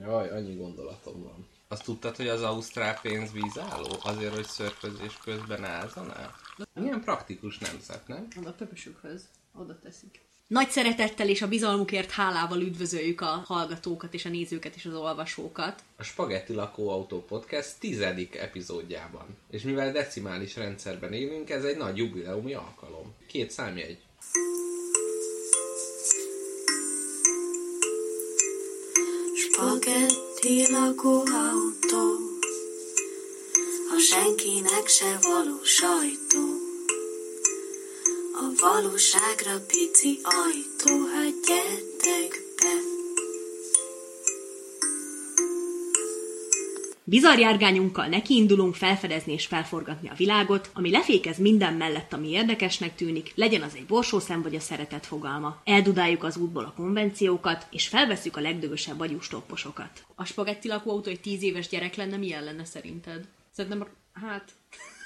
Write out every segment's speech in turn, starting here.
Jaj, annyi gondolatom van. Azt tudtad, hogy az ausztrál pénz vízálló? Azért, hogy szörfözés közben ázanál? Milyen praktikus nemzet, nem? Oda a pöpösükhöz. Oda teszik. Nagy szeretettel és a bizalmukért hálával üdvözöljük a hallgatókat és a nézőket és az olvasókat. A Spagetti Lakóautó Podcast tizedik epizódjában. És mivel decimális rendszerben élünk, ez egy nagy jubileumi alkalom. Két számjegy. Spagetti lakóautó, a senkinek se való sajtó. A valóságra pici ajtó, hát gyertek be. Bizarjárgányunkkal nekiindulunk felfedezni és felforgatni a világot, ami lefékez minden mellett, ami érdekesnek tűnik, legyen az egy borsószem vagy a szeretet fogalma. Eldudáljuk az útból a konvenciókat, és felveszük a legdögösebb agyústopposokat. A spagetti lakóautó egy tíz éves gyerek lenne, milyen lenne szerinted? Szerintem, hát...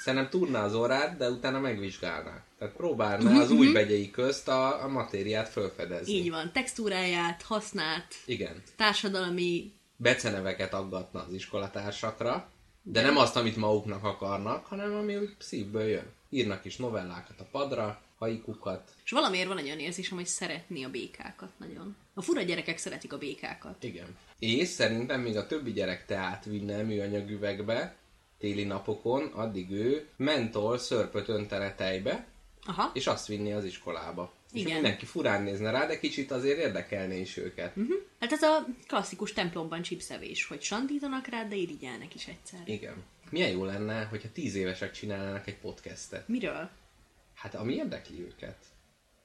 Szerintem tudná az orrát, de utána megvizsgálná. Tehát próbálná az új begyei közt a, a matériát felfedezni. Így van, textúráját, hasznát, Igen. társadalmi Beceneveket aggatna az iskolatársakra, de nem azt, amit maguknak akarnak, hanem ami úgy szívből jön. Írnak is novellákat a padra, haikukat. És valamiért van egy olyan érzésem, hogy szeretni a békákat nagyon. A fura gyerekek szeretik a békákat. Igen. És szerintem még a többi gyerek teát vinne műanyagüvegbe téli napokon, addig ő mentol szörpöt öntene tejbe, Aha. és azt vinni az iskolába. És Igen. mindenki furán nézne rá, de kicsit azért érdekelné is őket. Uh-huh. Hát ez a klasszikus templomban csipszevés, hogy sandítanak rá, de irigyelnek is egyszer. Igen. Milyen jó lenne, hogyha tíz évesek csinálnának egy podcastet. Miről? Hát ami érdekli őket.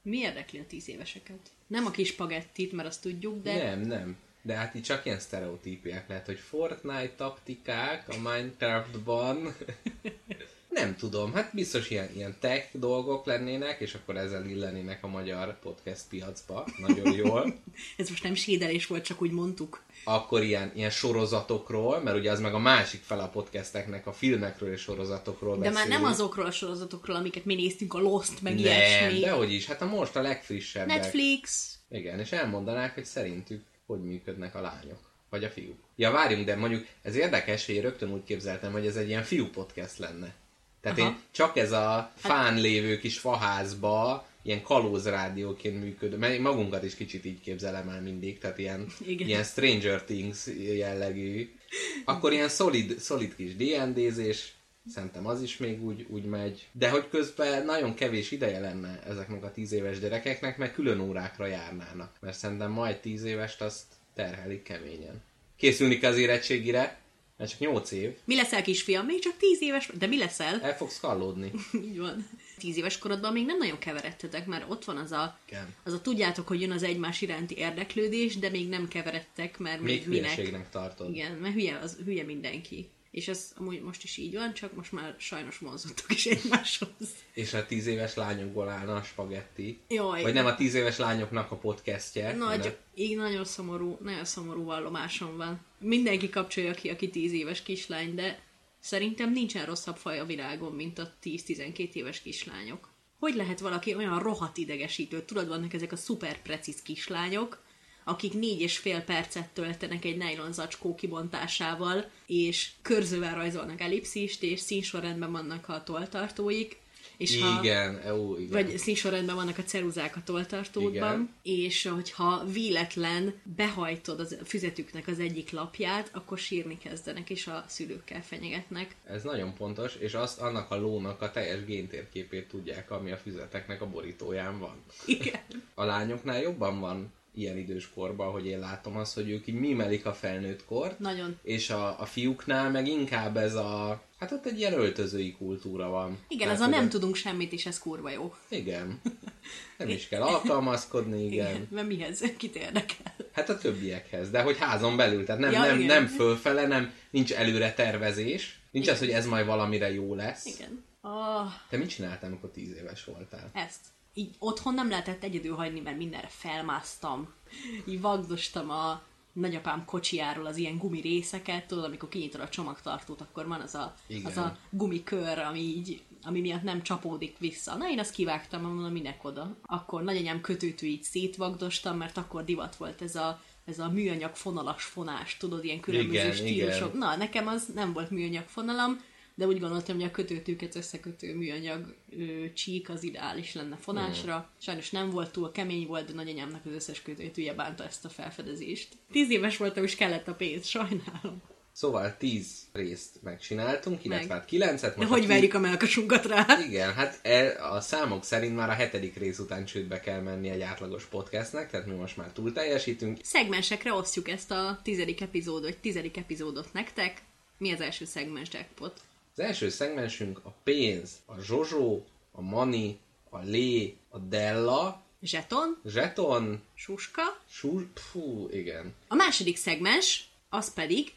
Mi érdekli a tíz éveseket? Nem a kis spagettit, mert azt tudjuk, de... Nem, nem. De hát itt csak ilyen sztereotípiák lehet, hogy Fortnite taktikák a Minecraftban. nem tudom, hát biztos ilyen, ilyen tech dolgok lennének, és akkor ezzel illenének a magyar podcast piacba nagyon jól. Ez most nem sédelés volt, csak úgy mondtuk. Akkor ilyen, ilyen sorozatokról, mert ugye az meg a másik fel a podcasteknek, a filmekről és sorozatokról De már beszélünk. nem azokról a sorozatokról, amiket mi néztünk, a Lost, meg Nem, ilyesmi. dehogy is, hát a most a legfrissebbek. Netflix. Igen, és elmondanák, hogy szerintük hogy működnek a lányok. Vagy a fiúk. Ja, várjunk, de mondjuk ez érdekes, hogy én rögtön úgy képzeltem, hogy ez egy ilyen fiú podcast lenne. Tehát Aha. én csak ez a fán lévő kis faházba, ilyen kalózrádióként működő, mert én magunkat is kicsit így képzelem el mindig, tehát ilyen, Igen. ilyen Stranger Things jellegű. Akkor ilyen szolid, szolid kis D&D-zés, szerintem az is még úgy, úgy megy. De hogy közben nagyon kevés ideje lenne ezeknek a tíz éves gyerekeknek, mert külön órákra járnának. Mert szerintem majd tíz évest azt terhelik keményen. Készülni kell az érettségire, mert csak nyolc év, Mi leszel kisfiam? Még csak tíz éves, de mi leszel? el fogsz kallódni. Így van. Tíz éves korodban még nem nagyon keveredtetek, mert ott van az a, Igen. az a tudjátok, hogy jön az egymás iránti érdeklődés, de még nem keveredtek, mert Még még minek. hülyeségnek tartod. Igen, mert hülye, az, hülye mindenki. És ez amúgy most is így van, csak most már sajnos vonzottak is egymáshoz. És a tíz éves lányokból állna a spagetti. Jaj. Vagy nem a tíz éves lányoknak a podcastje. Nagy, hanem- így nagyon szomorú, nagyon szomorú vallomásom van. Mindenki kapcsolja ki, aki 10 éves kislány, de szerintem nincsen rosszabb faj a világon, mint a 10-12 éves kislányok. Hogy lehet valaki olyan rohadt idegesítő? Tudod, vannak ezek a szuper precíz kislányok, akik négy és fél percet töltenek egy nylon zacskó kibontásával, és körzővel rajzolnak ellipszist, és színsorrendben vannak a toltartóik, és ha... Igen, ó, igen. Vagy színsorrendben vannak a ceruzák a toltartódban, és hogyha véletlen behajtod az füzetüknek az egyik lapját, akkor sírni kezdenek, és a szülőkkel fenyegetnek. Ez nagyon pontos, és azt annak a lónak a teljes géntérképét tudják, ami a füzeteknek a borítóján van. Igen. A lányoknál jobban van ilyen idős korban, hogy én látom azt, hogy ők így mimelik a felnőtt kort, Nagyon. és a, a fiúknál meg inkább ez a... Hát ott egy ilyen öltözői kultúra van. Igen, Tehát, ez a nem tudunk semmit, és ez kurva jó. Igen. Nem is kell alkalmazkodni, igen. Igen. Mert mihez? Kit érdekel? Hát a többiekhez, de hogy házon belül, tehát nem, Ja, nem, igen. nem fölfele, nem, nincs előre tervezés, nincs az, hogy ez majd valamire jó lesz. Igen. Oh, Te mit csináltál, amikor tíz éves voltál? ezt. Így otthon nem lehetett egyedül hagyni, mert mindenre felmásztam. Így vagdostam a nagyapám kocsijáról az ilyen gumi részeket, tudod, amikor kinyitod a csomagtartót, akkor van az a, Igen. az a gumikör, ami így, ami miatt nem csapódik vissza. Na, én azt kivágtam, mondom, minek oda. Akkor nagyanyám kötőtűit szétvagdostam, mert akkor divat volt ez a ez a műanyag fonalas fonás, tudod, ilyen különböző Igen, stílusok. igen. Na, nekem az nem volt műanyag fonalam, de úgy gondoltam, hogy a kötőtűket összekötő műanyag ö, csík az ideális lenne fonásra. Hmm. Sajnos nem volt túl kemény volt, de nagyanyámnak az összes kötőtűje bánta ezt a felfedezést. Tíz éves voltam, és kellett a pénz, sajnálom. Szóval 10 részt megcsináltunk, illetve Meg. hát 9-et. De hogy a verjük a melkasunkat rá? Igen, hát e, a számok szerint már a hetedik rész után csődbe kell menni egy átlagos podcastnek, tehát mi most már túl teljesítünk. Szegmensekre osztjuk ezt a tizedik epizódot, vagy tizedik epizódot nektek. Mi az első szegmens jackpot? Az első szegmensünk a pénz, a zsozsó, a mani, a lé, a della, Zseton, zseton, suska. súr, fú, igen. A második szegmens, az pedig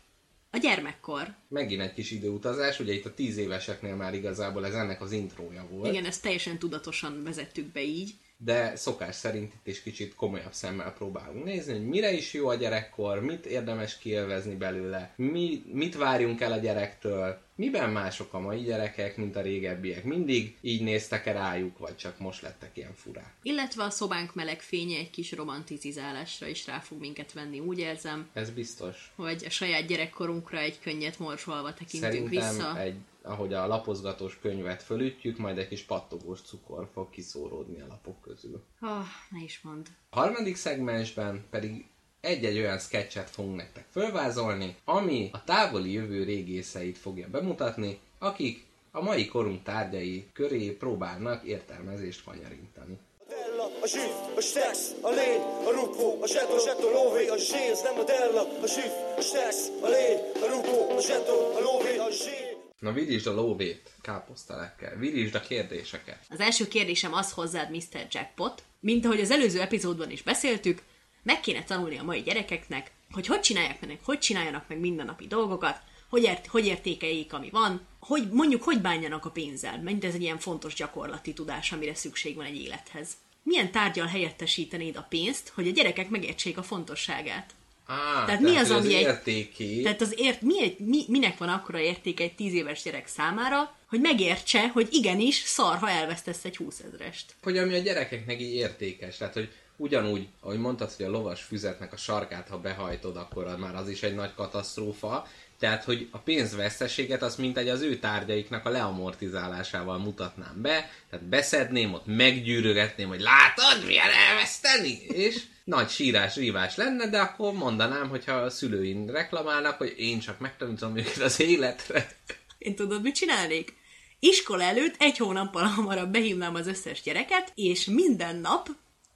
a gyermekkor. Megint egy kis időutazás, ugye itt a 10 éveseknél már igazából ez ennek az intrója volt. Igen, ezt teljesen tudatosan vezettük be így. De szokás szerint itt is kicsit komolyabb szemmel próbálunk nézni, hogy mire is jó a gyerekkor, mit érdemes kielvezni belőle, mi, mit várjunk el a gyerektől, miben mások a mai gyerekek, mint a régebbiek. Mindig így néztek-e rájuk, vagy csak most lettek ilyen furák. Illetve a szobánk meleg fénye egy kis romanticizálásra is rá fog minket venni, úgy érzem, Ez biztos. hogy a saját gyerekkorunkra egy könnyet morzsolva tekintünk Szerintem vissza. egy, ahogy a lapozgatós könyvet fölütjük, majd egy kis pattogós cukor fog kiszóródni a lapok közül. Ah, ne is mond. A harmadik szegmensben pedig egy-egy olyan sketchet fogunk nektek fölvázolni, ami a távoli jövő régészeit fogja bemutatni, akik a mai korunk tárgyai köré próbálnak értelmezést kanyarintani. A della, a zsif, a stex, a lény, a rupó, a zseton, zseton, lóvé, a zsé, ez nem a della, a zsif, a stex, a lény, a rupó, a zseton, a lóvé, a zsé. Na virítsd a lóvét káposztelekkel, virítsd a kérdéseket. Az első kérdésem az hozzád, Mr. Jackpot. Mint ahogy az előző epizódban is beszéltük, meg kéne tanulni a mai gyerekeknek, hogy hogy csinálják meg, hogy csináljanak meg mindennapi dolgokat, hogy, ért, hogy értékeljék, ami van, hogy mondjuk, hogy bánjanak a pénzzel, mert ez egy ilyen fontos gyakorlati tudás, amire szükség van egy élethez. Milyen tárgyal helyettesítenéd a pénzt, hogy a gyerekek megértsék a fontosságát? Á, Tehát mi az, ami egy- értéki... Tehát az ért, mi, egy, mi, minek van akkora értéke egy tíz éves gyerek számára, hogy megértse, hogy igenis szar, ha elvesztesz egy 20 ezrest. hogy ami a gyerekeknek így értékes. Tehát, hogy ugyanúgy, ahogy mondtad, hogy a lovas füzetnek a sarkát, ha behajtod, akkor az már az is egy nagy katasztrófa. Tehát, hogy a pénzveszteséget azt mint egy az ő tárgyaiknak a leamortizálásával mutatnám be, tehát beszedném, ott meggyűrögetném, hogy látod, milyen elveszteni? És nagy sírás, rívás lenne, de akkor mondanám, hogyha a szülőin reklamálnak, hogy én csak megtanítom őket az életre. Én tudod, mit csinálnék? Iskola előtt egy hónappal hamarabb behívnám az összes gyereket, és minden nap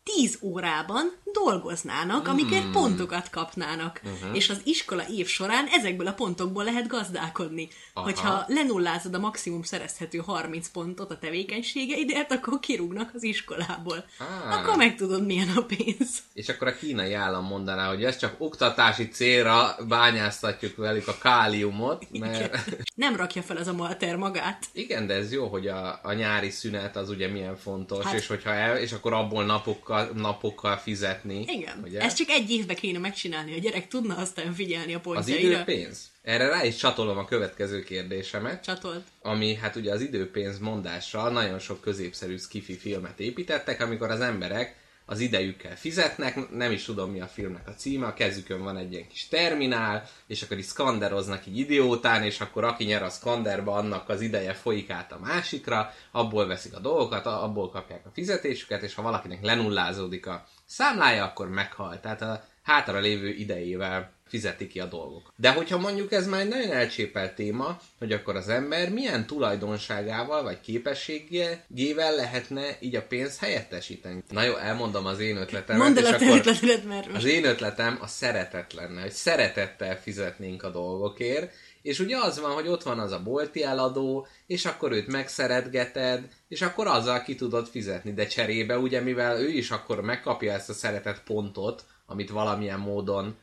10 órában dolgoznának, amikért Hmm. pontokat kapnának. Uh-huh. És az iskola év során ezekből a pontokból lehet gazdálkodni. Aha. Hogyha lenullázod a maximum szerezhető 30 pontot a tevékenységeidért, akkor kirúgnak az iskolából. Á. Akkor megtudod, milyen a pénz. És akkor a kínai állam mondaná, hogy ez csak oktatási célra bányáztatjuk velük a káliumot, mert Nem rakja fel az a malter magát. igen, de ez jó, hogy a, a nyári szünet az ugye milyen fontos, Hát- és hogyha el, és akkor abból napokkal, napokkal fizetni. Igen. Ugye? Ezt csak egy évbe kéne megcsinálni, a gyerek tudna aztán figyelni a Az pontjaira. idő pénz. Erre rá is csatolom a következő kérdésemet, Csatolt. ami hát ugye az időpénz mondással nagyon sok középszerű skifi filmet építettek, amikor az emberek az idejükkel fizetnek, nem is tudom mi a filmnek a címe, a kezükön van egy ilyen kis terminál, és akkor is szkanderoznak így idiótán, és akkor aki nyer a szkanderba, annak az ideje folyik át a másikra, abból veszik a dolgokat, abból kapják a fizetésüket, és ha valakinek lenullázódik a számlája, akkor meghal. Tehát a hátra lévő idejével fizeti ki a dolgok. De hogyha mondjuk ez már egy nagyon elcsépelt téma, hogy akkor az ember milyen tulajdonságával vagy képességével lehetne így a pénzt helyettesíteni. Na jó, elmondom az én ötletemet, Mondd el a te ötletedet, mert az én ötletem a szeretet lenne, hogy szeretettel fizetnénk a dolgokért, és ugye az van, hogy ott van az a bolti eladó, és akkor őt megszeretgeted, és akkor azzal ki tudod fizetni, de cserébe ugye, mivel ő is akkor megkapja ezt a szeretet pontot, amit valamilyen módon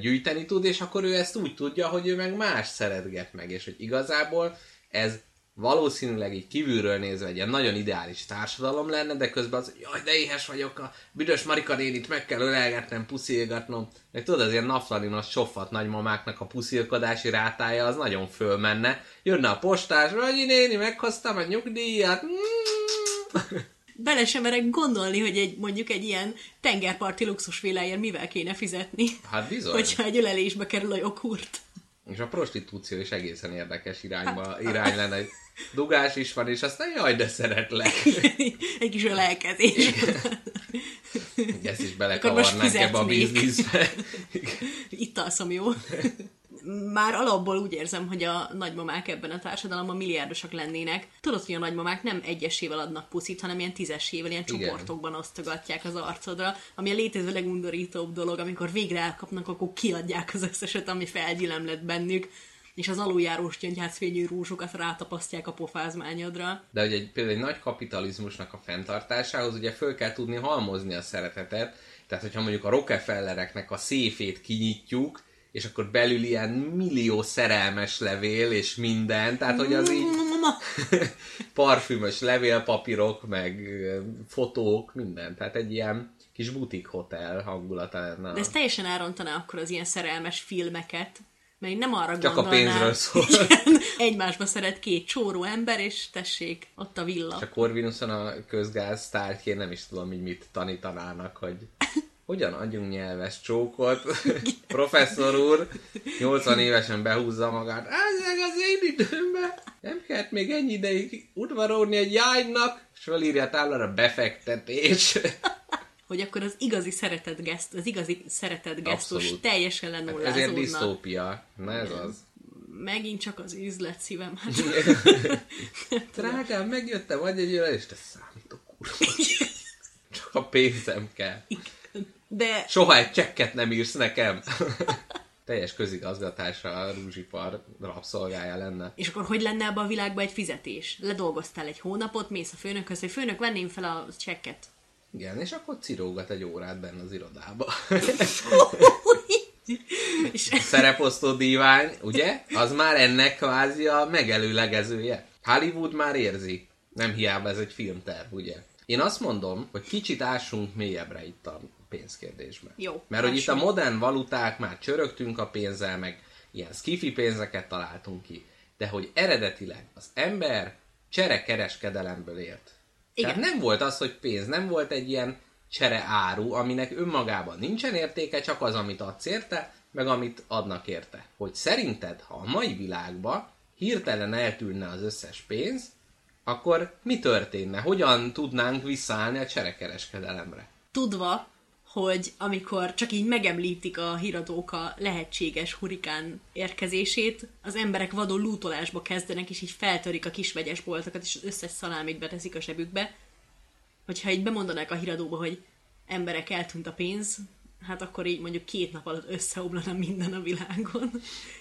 gyűjteni tud, és akkor ő ezt úgy tudja, hogy ő meg más szeretget meg, és hogy igazából ez valószínűleg így kívülről nézve egy ilyen nagyon ideális társadalom lenne, de közben az, jaj, de éhes vagyok, a büdös Marika nénit meg kell ölelgetnem, puszilgatnom. Meg tudod, az ilyen naftalinos csofat nagymamáknak a puszilkodási rátája az nagyon fölmenne. Jönne a postás, vagy néni, meghoztam a nyugdíjat. Mm. bele sem merek gondolni, hogy egy, mondjuk egy ilyen tengerparti luxus villáért mivel kéne fizetni, Hát bizony. hogyha egy ölelésbe kerül a joghurt. És a prostitúció is egészen érdekes irányba, irány lenne. Egy Dugás is van, és aztán jaj, de szeretlek. egy kis ölelkezés. Ezt is belekavarnánk ebbe a bizniszbe. Itt alszom jó. Már alapból úgy érzem, hogy a nagymamák ebben a társadalomban milliárdosak lennének. Tudod, hogy a nagymamák nem egyesével adnak puszit, hanem ilyen tízesével, ilyen Igen. csoportokban osztogatják az arcodra, ami a létező legundorítóbb dolog, amikor végre elkapnak, akkor kiadják az összeset, ami felgyilemlett bennük, és az aluljárós gyöngyhácfényű rúzsokat rátapasztják a pofázmányodra. De hogy egy, például egy nagy kapitalizmusnak a fenntartásához ugye föl kell tudni halmozni a szeretetet. Tehát, hogyha mondjuk a Rockefellereknek a széfét kinyitjuk, és akkor belül ilyen millió szerelmes levél, és minden, tehát hogy az így parfümös levélpapírok, meg fotók, minden. Tehát egy ilyen kis butik hotel hangulata lenne. De ez teljesen elrontaná akkor az ilyen szerelmes filmeket, mert én nem arra Csak a gondolnám. pénzről szól. Igen, egymásba szeret két csóró ember, és tessék, ott a villa. És a Corvinuson a közgáz sztártjén nem is tudom, hogy mit tanítanának, hogy hogyan adjunk nyelves csókot. Professzor úr 80 évesen behúzza magát. Ezek az én időmben nem kellett még ennyi ideig udvarolni egy jánynak, és felírja a táblára befektetés. Hogy akkor az igazi szeretet geszt, az igazi szeretet gesztus Abszolút. teljesen Hát ezért lenullázódna. disztópia. Na ez az. Megint csak az üzlet szívem. Hát, Drágám, megjöttem, vagy egy és te számítok kurva. Csak a pénzem kell. De Soha egy csekket nem írsz nekem. Teljes közigazgatása a rúzsipar rabszolgája lenne. és akkor hogy lenne ebbe a világban egy fizetés? Ledolgoztál egy hónapot, mész a főnökhöz, hogy főnök, venném fel a csekket. Igen, és akkor cirógat egy órát benne az irodába. és Szereposztó dívány, ugye? Az már ennek kvázi a megelőlegezője. Hollywood már érzi. Nem hiába ez egy filmterv, ugye? Én azt mondom, hogy kicsit ássunk mélyebbre itt a pénzkérdésbe. Jó, Mert hogy itt a modern valuták, már csörögtünk a pénzzel, meg ilyen skifi pénzeket találtunk ki. De hogy eredetileg az ember cserekereskedelemből élt. Igen. Tehát nem volt az, hogy pénz, nem volt egy ilyen csere áru, aminek önmagában nincsen értéke, csak az, amit adsz érte, meg amit adnak érte. Hogy szerinted, ha a mai világban hirtelen eltűnne az összes pénz, akkor mi történne? Hogyan tudnánk visszaállni a cserekereskedelemre? tudva, hogy amikor csak így megemlítik a híradók a lehetséges hurikán érkezését, az emberek vadon lútolásba kezdenek, és így feltörik a kisvegyes boltokat, és az összes szalámit beteszik a zsebükbe. Hogyha így bemondanák a híradóba, hogy emberek eltűnt a pénz, hát akkor így mondjuk két nap alatt összeomlana minden a világon.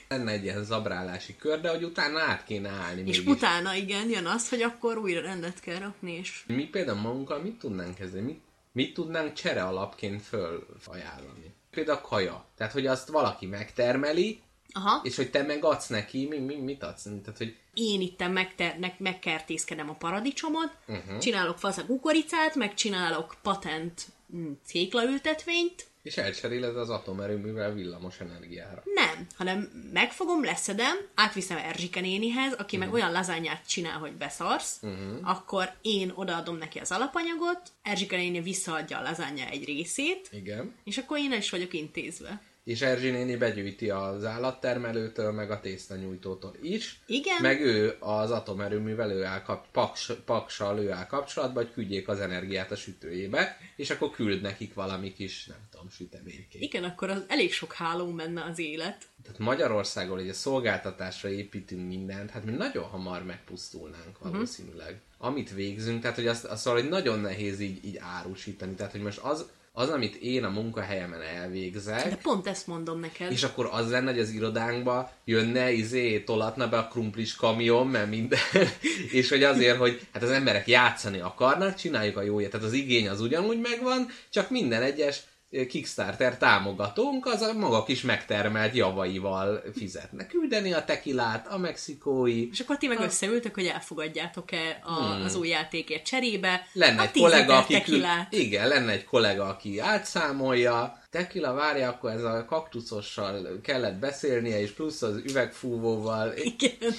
Lenne egy ilyen zabrálási kör, de hogy utána át kéne állni És mégis. utána igen, jön az, hogy akkor újra rendet kell rakni, és Mi például magunkkal mit tudnánk kezdeni? Mit, mit tudnánk csere alapként fölajánlani? Például a kaja. Tehát, hogy azt valaki megtermeli, aha, és hogy te meg adsz neki, mi, mi, mit adsz? Tehát, hogy én itten megternek, megkertészkedem a paradicsomot, uh-huh. csinálok fasz a kukoricát, megcsinálok patent mm, céklaültetvényt, és elcseréled az atomerőművel villamos energiára. nem, hanem megfogom, leszedem, átviszem Erzsike nénihez, aki uh-huh. meg olyan lazányát csinál, hogy beszarsz, uh-huh. akkor én odaadom neki az alapanyagot, Erzsike néni visszaadja a lazánya egy részét, Igen. és akkor én is vagyok intézve. És Erzsi néni begyűjti az állattermelőtől, meg a tésztanyújtótól is. Igen. Meg ő az atomerőművel ő áll kap, paks, paksal ő áll kapcsolatba, hogy küldjék az energiát a sütőjébe, és akkor küld nekik valami kis, nem tudom, süteménykét. Igen, akkor az elég sok hálón menne az élet. Tehát Magyarországon egy szolgáltatásra építünk mindent, hát mi nagyon hamar megpusztulnánk valószínűleg. Amit végzünk, tehát hogy azt, azt szóval, hogy nagyon nehéz így, így árusítani. Tehát, hogy most az, az, amit én a munkahelyemen elvégzek, De pont ezt mondom neked. és akkor az lenne, hogy az irodánkba jönne, izé, tolatna be a krumplis kamion, mert minden, és hogy azért, hogy hát az emberek játszani akarnak, csináljuk a jóját. Tehát az igény az ugyanúgy megvan, csak minden egyes Kickstarter támogatónk az a maga kis megtermelt javaival fizetnek. Küldeni a tekilát, a mexikói, És akkor ti meg összeültök, hogy elfogadjátok-e a, hmm. az új játékért cserébe. Lenne a egy 10 kollega, aki tekilát. igen, lenne egy kollega, aki átszámolja. Tekila, várja, akkor ez a kaktuszossal kellett beszélnie, és plusz az üvegfúvóval. Igen.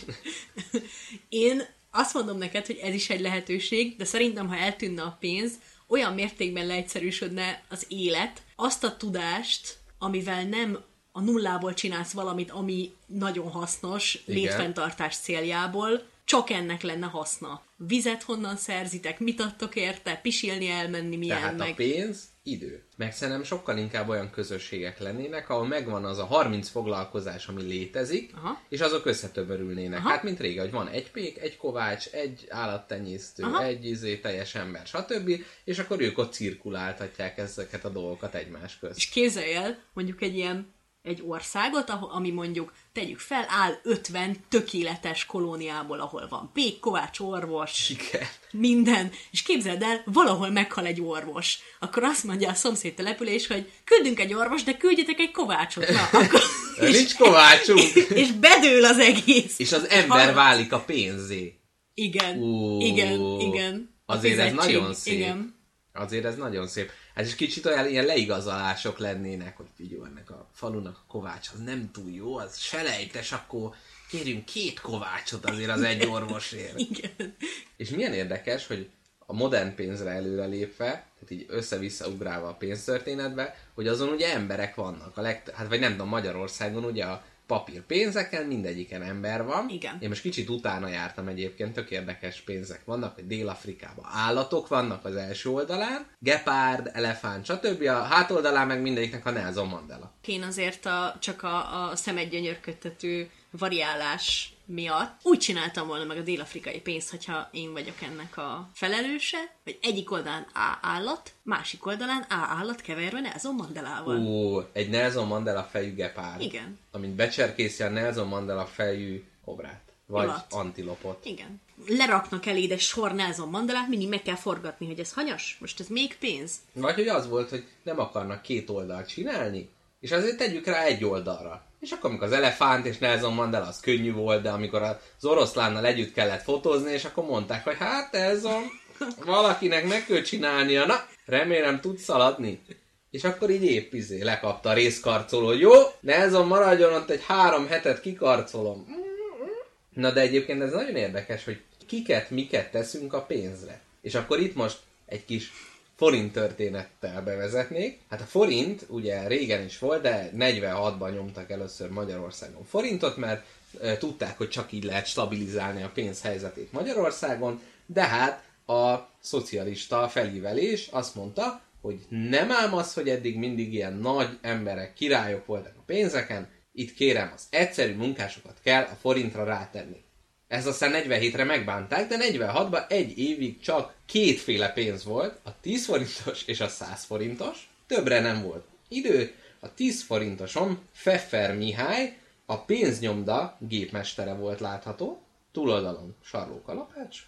Én azt mondom neked, hogy ez is egy lehetőség, de szerintem, ha eltűnne a pénz, olyan mértékben leegyszerűsödne az élet, azt a tudást, amivel nem a nullából csinálsz valamit, ami nagyon hasznos, Igen. létfenntartás céljából, csak ennek lenne haszna. Vizet honnan szerzitek, mit adtok érte, pisilni elmenni, milyen Tehát meg. a pénz, idő. Meg szerintem sokkal inkább olyan közösségek lennének, ahol megvan az a 30 foglalkozás, ami létezik, Aha. és azok összetömörülnének. Aha. Hát, mint régen, hogy van egy pék, egy kovács, egy állattenyésztő, Aha. egy izé, teljes ember, stb. És akkor ők ott cirkuláltatják ezeket a dolgokat egymás közt. És képzelj el, mondjuk egy ilyen egy országot, ami mondjuk, tegyük fel, áll 50 tökéletes kolóniából, ahol van Pék, Kovács, orvos, Igen. minden, és képzeld el, valahol meghal egy orvos. Akkor azt mondja a szomszéd település, hogy küldünk egy orvos, de küldjetek egy kovácsot. Na, akkor, De Nincs kovácsunk! és bedől az egész. És az ember válik a pénzé. Igen, Ú, igen, igen. Azért ez nagyon szép. Igen. Azért ez nagyon szép. Ez is kicsit olyan ilyen leigazolások lennének, hogy figyelj, ennek a falunak a kovács az nem túl jó, az selejtes, akkor kérjünk két kovácsot azért az egy orvosért. Igen. És milyen érdekes, hogy a modern pénzre előre lépve, tehát így össze-vissza ugrálva a pénztörténetbe, hogy azon ugye emberek vannak. A legt- hát vagy nem tudom, Magyarországon ugye a papír pénzeken mindegyiken ember van. Igen. Én most kicsit utána jártam egyébként, tök érdekes pénzek vannak, hogy Dél-Afrikában állatok vannak az első oldalán, gepárd, elefánt, stb. A hátoldalán meg mindegyiknek a Nelson Mandela. Én azért a, csak a, a szemedgyönyörködtető variálás miatt úgy csináltam volna meg a dél-afrikai pénzt, hogyha én vagyok ennek a felelőse, hogy egyik oldalán A állat, másik oldalán A állat keverve Nelson Mandelával. Ó, egy Nelson Mandela fejű gepárd. Igen. Amint becserkészi a Nelson Mandela fejű kobrát. Vagy Ilat. antilopot. Igen. Leraknak eléd egy sor Nelson Mandelát, mindig meg kell forgatni, hogy ez hanyas, most ez még pénz. Vagy hogy az volt, hogy nem akarnak két oldalt csinálni, és azért tegyük rá egy oldalra. És akkor, amikor az elefánt és Nelson Mandela az könnyű volt, de amikor az oroszlánnal együtt kellett fotózni, és akkor mondták, hogy hát Nelson, valakinek meg kell csinálnia, na, remélem tudsz szaladni. És akkor így épp izé lekapta a részkarcoló, jó, Nelson maradjon ott egy három hetet kikarcolom. Na de egyébként ez nagyon érdekes, hogy kiket, miket teszünk a pénzre. És akkor itt most egy kis forint történettel bevezetnék. Hát a forint ugye régen is volt, de 46-ban nyomtak először Magyarországon forintot, mert tudták, hogy csak így lehet stabilizálni a pénz helyzetét Magyarországon, de hát a szocialista felívelés azt mondta, hogy nem ám az, hogy eddig mindig ilyen nagy emberek, királyok voltak a pénzeken, itt kérem, az egyszerű munkásokat kell a forintra rátenni. Ez aztán 47-re megbánták, de 46-ban egy évig csak kétféle pénz volt, a 10 forintos és a 100 forintos, többre nem volt idő, a 10 forintoson Pfeffer Mihály, a pénznyomda gépmestere volt látható, túloldalon Sarló Kalapács,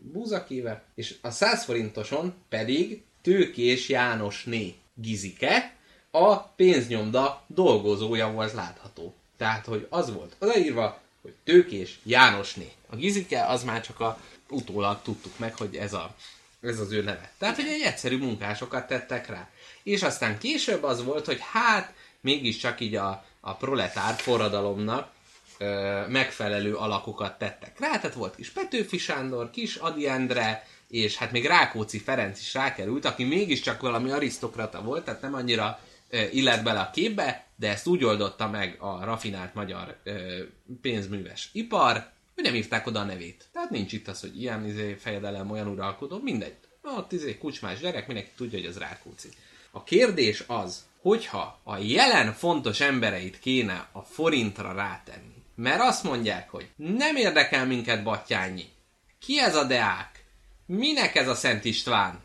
búzakéve, és a 100 forintoson pedig Tőkés Jánosné Gizike, a pénznyomda dolgozója volt látható. Tehát, hogy az volt odaírva, hogy Tőkés Jánosné. A Gizike az már csak a utólag tudtuk meg, hogy ez, a, ez az ő neve. Tehát, hogy egy egyszerű munkásokat tettek rá. És aztán később az volt, hogy hát mégiscsak így a, a proletár forradalomnak ö, megfelelő alakokat tettek rá, tehát volt kis Petőfi Sándor, kis Adi Endre, és hát még Rákóczi Ferenc is rákerült, aki mégiscsak valami arisztokrata volt, tehát nem annyira ö, illett bele a képbe, de ezt úgy oldotta meg a rafinált magyar ö, pénzműves ipar, hogy nem írták oda a nevét. Tehát nincs itt az, hogy ilyen izé, fejedelem, olyan uralkodó, mindegy. Ott izé kucsmás gyerek, mindenki tudja, hogy az Rákóczi. A kérdés az, hogyha a jelen fontos embereit kéne a forintra rátenni, mert azt mondják, hogy nem érdekel minket Battyányi, ki ez a Deák, minek ez a Szent István,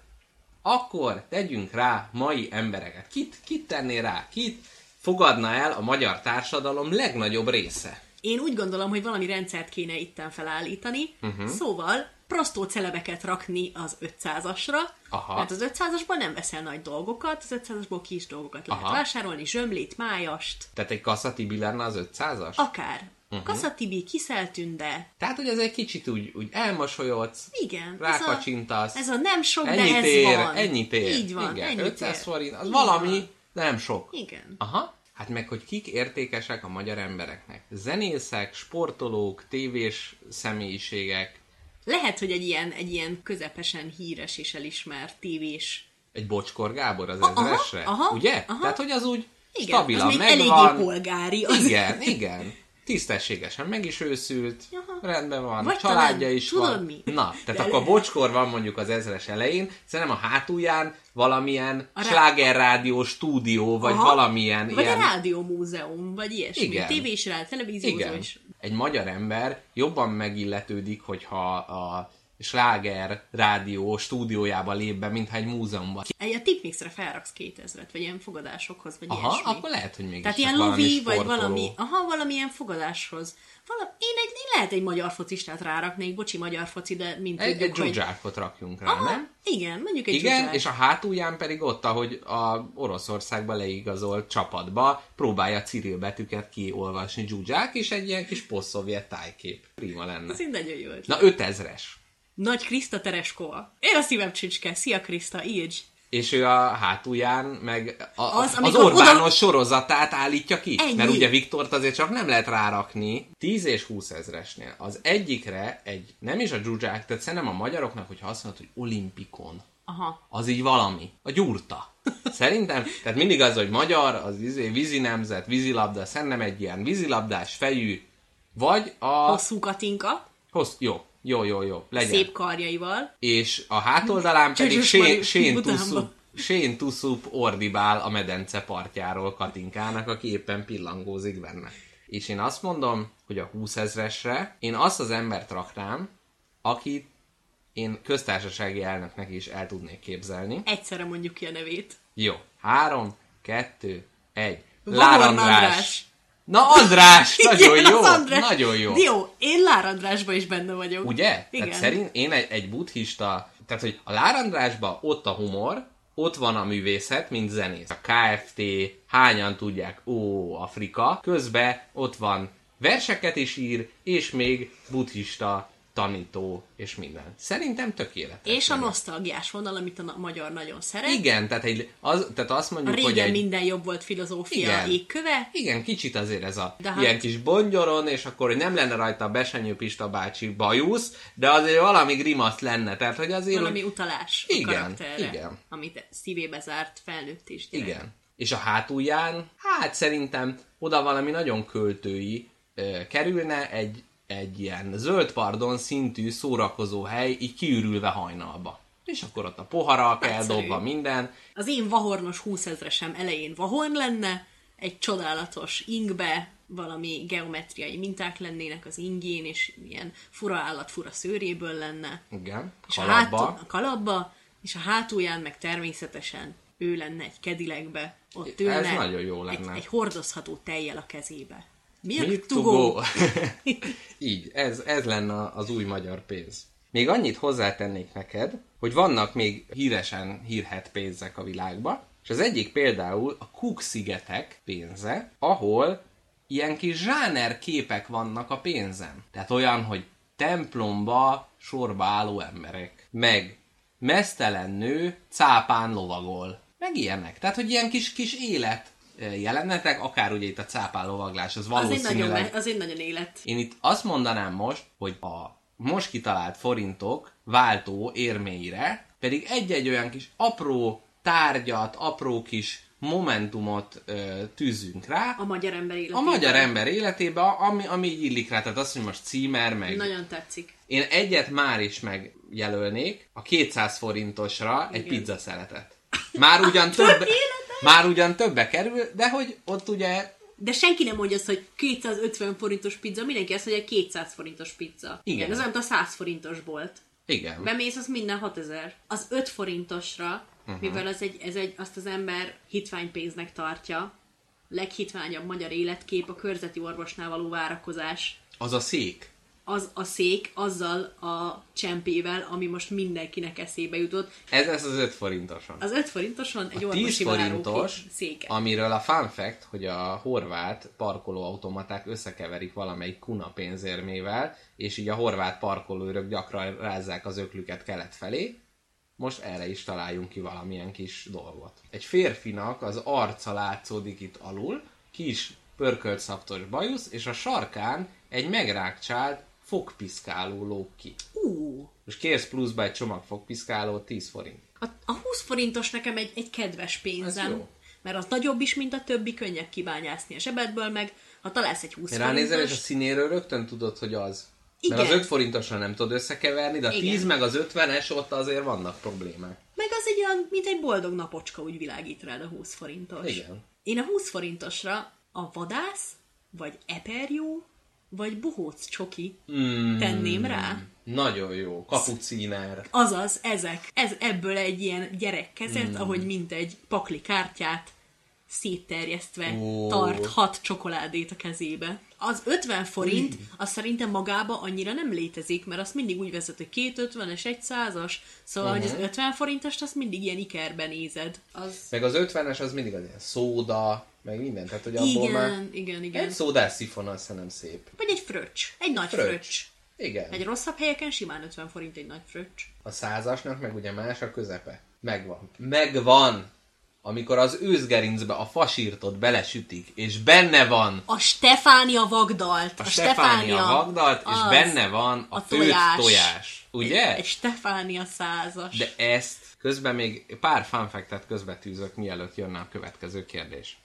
akkor tegyünk rá mai embereket. Kit, kit tenné rá? Kit fogadna el a magyar társadalom legnagyobb része? Én úgy gondolom, hogy valami rendszert kéne itten felállítani, Mhm. uh-huh. szóval prostó celebeket rakni az 500-asra, Aha. mert az 500-asból nem veszel nagy dolgokat, az 500-asból kis dolgokat lehet Aha. vásárolni, zsömlét, májast, Tehát egy kasszatibi lenne az 500-as? akár. Mhm. Uh-huh. Kaszatibi, Kiszeltünde, Tehát, hogy ez egy kicsit úgy, úgy elmosolyodsz, igen. rákacsintasz. Ez a, ez a nem sok, de ennyit ez ér, van. ennyit ér. Így van, Igen, ennyit 500 ér. forint, az Így valami. De nem sok. Igen. Aha. Hát meg, hogy kik értékesek a magyar embereknek. Zenészek, sportolók, tévés személyiségek, Lehet, hogy egy ilyen, egy ilyen közepesen híres és elismert tévés. Egy Bocskor Gábor az Aha, ezresre, aha, ugye? aha. Tehát, hogy az úgy Igen, stabilan az még megvan. eléggé polgári. Az. Igen, igen. Tisztességesen meg is őszült, Aha. rendben van, Vagy családja talán, is tudod van. mi? Na, tehát De akkor lehet. bocskor van mondjuk az ezres elején, szerintem a hátulján valamilyen A rá- slágerrádió stúdió, vagy Aha. valamilyen Vagy ilyen... a rádiómúzeum, vagy ilyesmi. Igen. Tévés rá, televíziózó Igen. is. Egy magyar ember jobban megilletődik, hogyha a sláger rádió stúdiójába lép be, mintha egy múzeumban. Egy a tipmixre felraksz 2000-et, vagy ilyen fogadásokhoz, vagy Aha, ilyesmi. akkor lehet, hogy még Tehát ilyen valami lovi, vagy valami, aha, valamilyen fogadáshoz. Vala, én, egy, én lehet egy magyar focistát ráraknék, bocsi magyar foci, de mint Egy, tudjuk, egy hogy... dzsuzsákot rakjunk rá, Aha, nem? igen, mondjuk egy Igen, dzsuzsák. és a hátulján pedig ott, ahogy a Oroszországba leigazolt csapatba próbálja Cyril betűket kiolvasni dzsuzsák, és egy ilyen kis posztszovjet tájkép. Prima lenne. Ez így nagyon jó ötlet. Na, 5000-es. Nagy Kriszta Tereskova. Én a szívem csücske. Szia Kriszta, írj! És ő a hátulján meg a, Az, az, Orbános oda- sorozatát állítja ki. Ennyi. Mert ugye Viktort azért csak nem lehet rárakni 10 és 20 ezresnél. Az egyikre egy, nem is a dzsuzsák, tehát szerintem a magyaroknak, hogyha azt mondod, hogy olimpikon, Aha. az így valami. A gyurta. Szerintem, tehát mindig az, hogy magyar, az izé, vízi nemzet, vízilabda, szerintem egy ilyen vízilabdás fejű, vagy a... Hosszú Katinka, Hossz, jó, jó, jó, jó, legyen. szép karjaival. És a hátoldalán pedig Shane Tussup ordibál a medence partjáról Katinkának, aki éppen pillangózik benne. És én azt mondom, hogy a 20 ezresre én azt az embert raknám, akit én köztársasági elnöknek is el tudnék képzelni. Egyszerre mondjuk ki a nevét. Jó. Három, kettő, egy. Vahorn Lár András. Na András, nagyon Igen, jó, András. nagyon jó. Jó, én Lár Andrásban is benne vagyok. Ugye? Igen. Tehát szerint én egy, egy buddhista, tehát hogy a Lár Andrásban ott a humor, ott van a művészet, mint zenész. A KFT, hányan tudják, ó, Afrika, közben ott van verseket is ír, és még buddhista tanító, és minden. Szerintem tökéletes. És a nosztalgiás vonal, amit a magyar nagyon szeret. Igen, tehát, egy, az, tehát azt A mondjuk, hogy régen egy, minden jobb volt filozófia Igen. égköve. Igen, kicsit azért ez a De hát- ilyen kis bongyoron, és akkor hogy nem lenne rajta a Besenyő Pista bácsi bajusz, de azért valami grimasz lenne, tehát hogy azért... Valami hogy- utalás Igen, a karakterre, igen. amit szívébe zárt felnőtt és gyerek. Igen. És a hátulján, hát szerintem oda valami nagyon költői kerülne egy, egy ilyen zöld pardon szintű szórakozó hely, így kiürülve hajnalba. És akkor ott a poharak eldobva minden. Az én vahornos 20 ezresem elején vahorn lenne, egy csodálatos ingbe, valami geometriai minták lennének az ingén, és ilyen fura állat fura szőréből lenne. Igen, És a, kalapba. hátul, a kalapba, és a hátulján meg természetesen ő lenne egy kedilekbe, ott Ez ülne nagyon jó lenne. Egy, egy hordozható tejjel a kezébe. Milk, Milk to go. go. Így, ez, ez lenne az új magyar pénz. Még annyit hozzátennék neked, hogy vannak még híresen hírhet pénzek a világban, és az egyik például a Cook-szigetek pénze, ahol ilyen kis zsáner képek vannak a pénzen. Tehát olyan, hogy templomba sorba álló emberek, meg mesztelen nő cápán lovagol, meg ilyenek. Tehát, hogy ilyen kis, kis élet jelenetek, akár ugye itt a cápán lovaglás, az Az egy, nagyon, valószínűleg... az egy nagyon élet. Én itt azt mondanám most, hogy a most kitalált forintok váltó érméire pedig egy-egy olyan kis apró tárgyat, apró kis momentumot ö, tűzünk rá, A magyar ember a életében. magyar ember életébe, ami, ami így illik rá. Tehát azt, hogy most címer, meg... Nagyon tetszik. Én egyet már is megjelölnék, a 200 forintosra egy Igen. pizza szeletet. Már ugyan több, már ugyan többe kerül, de hogy ott ugye De senki nem mondja azt, hogy 250 forintos pizza, mindenki azt mondja, hogy 200 forintos pizza. Igen. Ez olyan, mint a 100 forintos bolt. igen. Bemész, az minden 6000. Az 5 forintosra, uh-huh. mivel az egy, ez egy, azt az ember hitványpénznek tartja, leghitványabb magyar életkép a körzeti orvosnál való várakozás. Az a szék. Az a szék azzal a csempével, ami most mindenkinek eszébe jutott. Ez lesz az 5 forintoson. Az 5 forintoson egy A 10 orvosi forintos, széke. amiről a fun fact, hogy a horvát parkolóautomaták összekeverik valamelyik kuna pénzérmével, és így a horvát parkolőrök gyakran rázzák az öklüket kelet felé, most erre is találjunk ki valamilyen kis dolgot. Egy férfinak az arca látszódik itt alul, kis pörkölt szaptos bajusz, és a sarkán egy megrákcsált fogpiszkáló lóg ki. Ú, Most kérsz pluszba egy csomag fogpiszkálót, 10 forint. a, a 20 forintos nekem egy, egy kedves pénzem. Mert az nagyobb is, mint a többi, könnyebb kibányászni a zsebedből, meg ha találsz egy 20 Ránézel, és a forintos, színéről rögtön tudod, hogy az. Igen. Mert az 5 forintosra nem tudod összekeverni, de a Igen. 10 meg az 50-es ott azért vannak problémák. meg az egy olyan, mint egy boldog napocska úgy világít rád a 20 forintos. Igen. Én a 20 forintosra a vadász, vagy eperjó, vagy bohóc csoki Mm, tenném rá. Nagyon jó. Kapuciner. Azaz, ezek. Ez ebből egy ilyen gyerekkezet, mm. ahogy mint egy pakli kártyát szétterjesztve Ó. tart hat csokoládét a kezébe. Az 50 forint, az szerintem magába annyira nem létezik, mert azt mindig úgy vezet, hogy két 50-es, egy százas, szóval, uh-huh. hogy az 50 forintost azt mindig ilyen ikerben nézed. Az... Meg az 50-es az mindig az ilyen szóda, meg minden. Tehát, hogy abból Igen, már igen, igen. egy szódás szifon, az szerintem szép. Vagy egy fröccs. Egy nagy Fröccs. fröccs. Igen. Egy rosszabb helyeken simán 50 forint egy nagy fröccs. A százasnak meg ugye más a közepe. Megvan. Megvan! Amikor az őzgerincbe a fasírtot belesütik, és benne van A Stefánia vagdalt. a, a Stefánia vagdalt, és benne van a, A tojás. tojás. Ugye? Egy Stefánia százas. De ezt közben még pár fanfektet közbetűzök, mielőtt jönne a következő kérdés.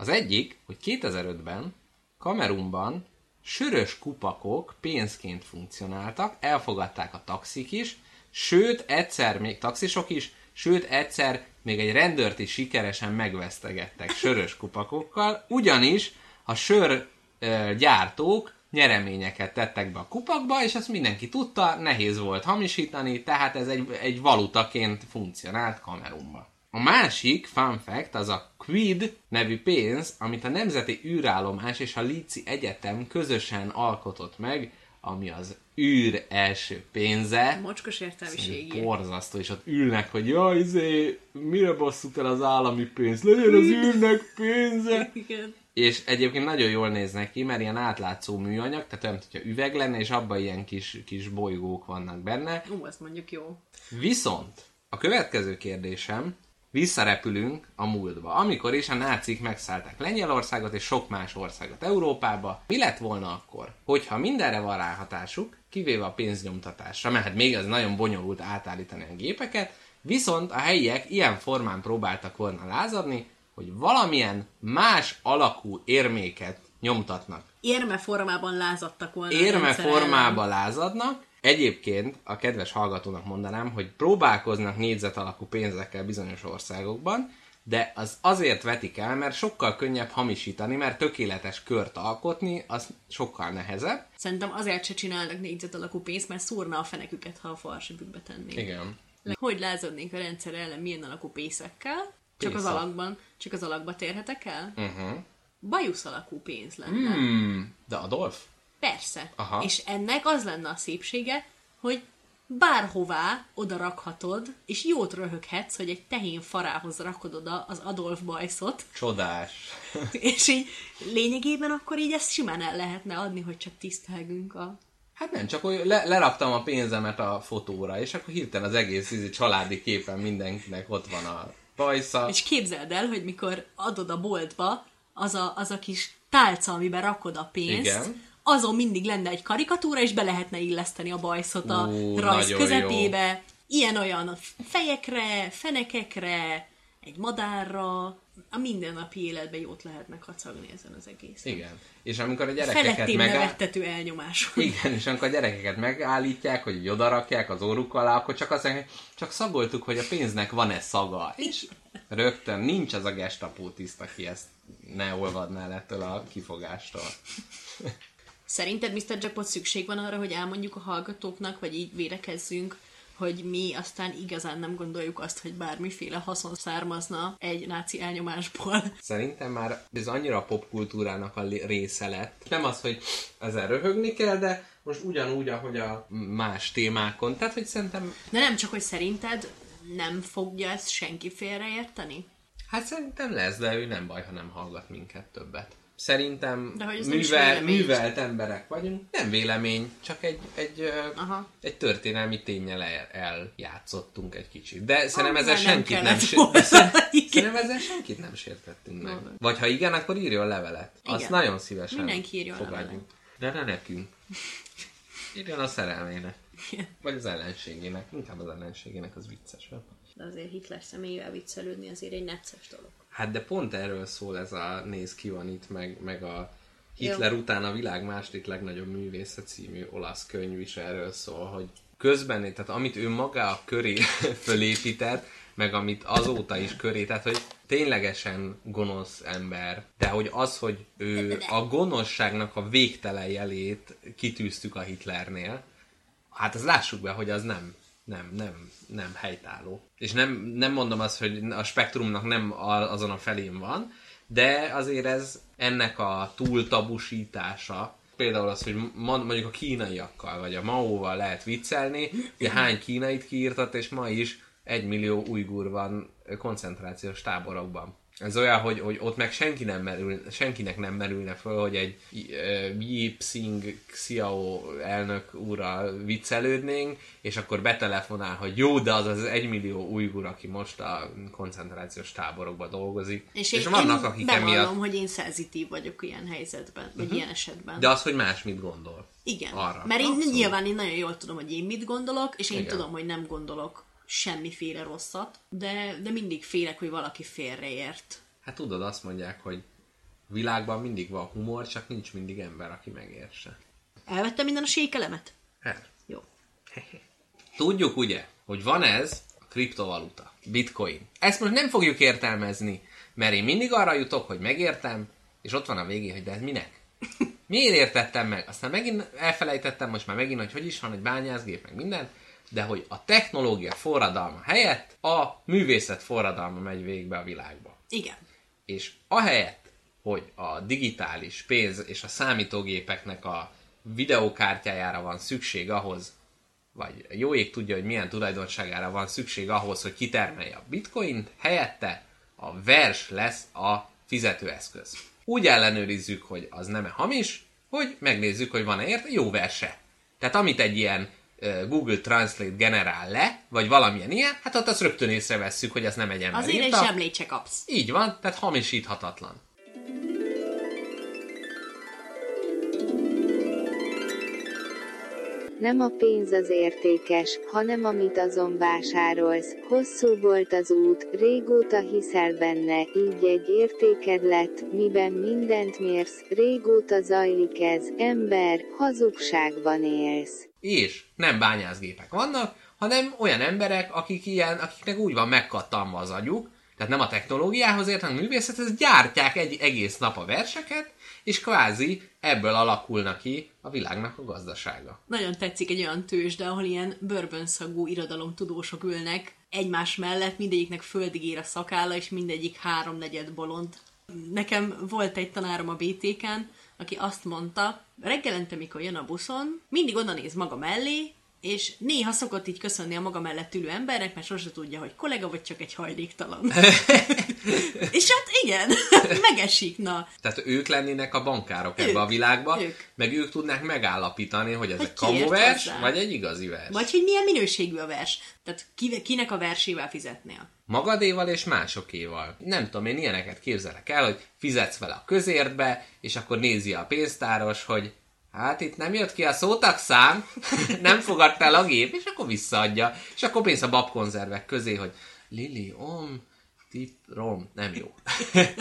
Az egyik, hogy 2005-ben Kamerunban sörös kupakok pénzként funkcionáltak, elfogadták a taxik is, sőt egyszer még taxisok is, sőt egyszer még egy rendőrt is sikeresen megvesztegettek sörös kupakokkal, ugyanis a sör ö, gyártók nyereményeket tettek be a kupakba, és ezt mindenki tudta, nehéz volt hamisítani, tehát ez egy, egy valutaként funkcionált Kamerunban. A másik fun fact az a Quid nevű pénz, amit a Nemzeti űrállomás és a Líci Egyetem közösen alkotott meg, ami az űr első pénze. Mocskos értelmiségi. Borzasztó, és ott ülnek, hogy jaj, izé, mire basszuk el az állami pénzt, legyen az űrnek pénze. Igen. És egyébként nagyon jól néznek ki, mert ilyen átlátszó műanyag, tehát olyan, hogyha üveg lenne, és abban ilyen kis, kis bolygók vannak benne. Ú, azt mondjuk jó. Viszont a következő kérdésem, visszarepülünk a múltba, amikor is a nácik megszállták Lengyelországot és sok más országot Európába. Mi lett volna akkor, hogyha mindenre van ráhatásuk, kivéve a pénznyomtatásra, mert hát még az nagyon bonyolult átállítani a gépeket, viszont a helyiek ilyen formán próbáltak volna lázadni, hogy valamilyen más alakú érméket nyomtatnak Érme formában lázadtak volna. érme rendszer formába lázadnak. Egyébként a kedves hallgatónak mondanám, hogy próbálkoznak négyzet alakú pénzekkel bizonyos országokban, de az azért vetik el, mert sokkal könnyebb hamisítani, mert tökéletes kört alkotni, az sokkal nehezebb. Szerintem azért se csinálnak négyzet alakú pénzt, mert szúrna a feneküket, ha a farsebükbe tennék. Igen. Hogy lázadnék a rendszer ellen milyen alakú pészekkel? Csak az Pészak. alakban, csak az alakba térhetek el? Uh-huh. Bajusz alakú pénz lenne. Hmm, de Adolf? Persze. Aha. És ennek az lenne a szépsége, hogy bárhová oda rakhatod, és jót röhöghetsz, hogy egy tehén farához rakod oda az Adolf bajszot, Csodás. és így lényegében akkor így ezt simán el lehetne adni, hogy csak tisztelgünk a... Hát nem, csak hogy le, leraktam a pénzemet a fotóra, és akkor hirtelen az egész ízi családi képen mindenkinek ott van a bajsza. És képzeld el, hogy mikor adod a boltba, az a, az a kis tálca, amiben rakod a pénzt, Igen. Azon mindig lenne egy karikatúra, és be lehetne illeszteni a bajszot a Ú, rajz közepébe. Ilyen-olyan fejekre, fenekekre, egy madárra, a mindennapi életben jót lehetne kacagni ezen az egész. Igen. És amikor a gyerekeket Felettém megáll... nevettető elnyomásod. Igen, és amikor a gyerekeket megállítják, hogy oda rakják az óruk alá, akkor csak azt mondják, csak szagoltuk, hogy a pénznek van-e szaga. És rögtön nincs az a gestapó tiszt, aki ezt ne olvadná ettől a kifogástól. Szerinted Mr. Jackpot szükség van arra, hogy elmondjuk a hallgatóknak, vagy így védekezzünk, hogy mi aztán igazán nem gondoljuk azt, hogy bármiféle haszon származna egy náci elnyomásból. Szerintem már ez annyira a popkultúrának a része lett. Nem az, hogy ezzel röhögni kell, de most ugyanúgy, ahogy a más témákon. Tehát, hogy szerintem, De nem csak, hogy szerinted nem fogja ezt senki félreérteni? hát szerintem lesz, de ő nem baj, ha nem hallgat minket többet. Szerintem De hogy ez nem is művel, művelt emberek vagyunk. Nem vélemény, csak egy, egy, Aha. egy történelmi tényel el, eljátszottunk egy kicsit. De szerintem ezzel Azzal nem senkit nem, kellett sér... volna. de szerintem, Igen. ezzel senkit nem sértettünk meg. Vagy ha igen, akkor írjon levelet. Azt Igen. nagyon szívesen Mindenki írjon fogadjuk. levelet. De ne nekünk. Igen, a szerelmének. Vagy az ellenségének. Inkább az ellenségének, az vicces. De azért Hitler személyével viccelődni azért egy necces dolog. Hát de pont erről szól ez a Néz ki van itt, meg, meg a Hitler Jó. után a világ második legnagyobb művésze című olasz könyv is erről szól, hogy közben, tehát amit ő maga a köré fölépített, meg amit azóta is köré, tehát hogy ténylegesen gonosz ember, de hogy az, hogy ő a gonoszságnak a végtelen jelét kitűztük a Hitlernél, hát az lássuk be, hogy az nem, nem, nem, nem helytálló. És nem, nem mondom azt, hogy a spektrumnak nem azon a felén van, de azért ez ennek a túltabusítása, például az, hogy mondjuk a kínaiakkal, vagy a Maóval lehet viccelni, ugye hány kínait kiírtott, és ma is egy millió ujgur van koncentrációs táborokban. Ez olyan, hogy, hogy ott meg senki nem merül, senkinek nem merülne föl, hogy egy uh, Yi Psing Xiao elnök úrral viccelődnénk, és akkor betelefonál, hogy jó, de az az egymillió ujgur, aki most a koncentrációs táborokban dolgozik. És, és én, vannak, akik bevallom, emiatt... hogy én szenzitív vagyok ilyen helyzetben, vagy ilyen esetben. De az, hogy más mit gondol. Igen, Arra. mert én Abszolút. nyilván én nagyon jól tudom, hogy én mit gondolok, és én Igen. tudom, hogy nem gondolok semmiféle rosszat, de, de mindig félek, hogy valaki félreért. Hát tudod, azt mondják, hogy világban mindig van humor, csak nincs mindig ember, aki megértse. Elvettem minden a sékelemet? Hát. Jó. Tudjuk ugye, hogy van ez a kriptovaluta, bitcoin. Ezt most nem fogjuk értelmezni, mert én mindig arra jutok, hogy megértem, és ott van a végén, hogy de ez minek? Miért értettem meg? Aztán megint elfelejtettem most már megint, hogy hogy is van egy bányászgép, meg minden, de hogy a technológia forradalma helyett a művészet forradalma megy végbe a világba. Igen. És ahelyett, hogy a digitális pénz és a számítógépeknek a videókártyájára van szükség ahhoz, vagy jó ég tudja, hogy milyen tulajdonságára van szükség ahhoz, hogy kitermelje a bitcoint, helyette a vers lesz a fizetőeszköz. Úgy ellenőrizzük, hogy az nem-e hamis, hogy megnézzük, hogy van-e érte jó verse. Tehát amit egy ilyen Google Translate generál le, vagy valamilyen ilyen, hát ott azt rögtön észrevesszük, hogy az nem egy ember Azért egy írta. zsemlét se kapsz. Így van, tehát hamisíthatatlan. Nem a pénz az értékes, hanem amit azon vásárolsz. Hosszú volt az út, régóta hiszel benne, így egy értéked lett, miben mindent mérsz, régóta zajlik ez, ember, hazugságban élsz. És nem bányászgépek vannak, hanem olyan emberek, akik ilyen, akiknek úgy van megkattanva az agyuk, tehát nem a technológiához ért, hanem a művészethez, gyártják egy egész nap a verseket, és kvázi ebből alakulna ki a világnak a gazdasága. Nagyon tetszik egy olyan tőzsde, ahol ilyen bőrbönszagú irodalomtudósok ülnek egymás mellett, mindegyiknek földig ér a szakálla, és mindegyik háromnegyed bolond. Nekem volt egy tanárom a BTK-n, aki azt mondta, reggelente, mikor jön a buszon, mindig oda néz maga mellé, és néha szokott így köszönni a maga mellett ülő embernek, mert sose tudja, hogy kollega vagy csak egy hajléktalan. és hát igen, megesik, na. Tehát ők lennének a bankárok ebbe Ők, a világba, ők. meg ők tudnák megállapítani, hogy ez Hogy egy kamuvers, vagy egy igazi vers. Vagy hogy milyen minőségű a vers. Tehát ki, kinek a versével fizetnél. Magadéval és másokéval. Nem tudom, én ilyeneket képzelek el, hogy fizetsz vele a közértbe, és akkor nézi a pénztáros, hogy hát itt nem jött ki a szótagszám, nem fogadta el a gép, és akkor visszaadja. És akkor pénz a babkonzervek közé, hogy Lili, om, tip, rom, nem jó.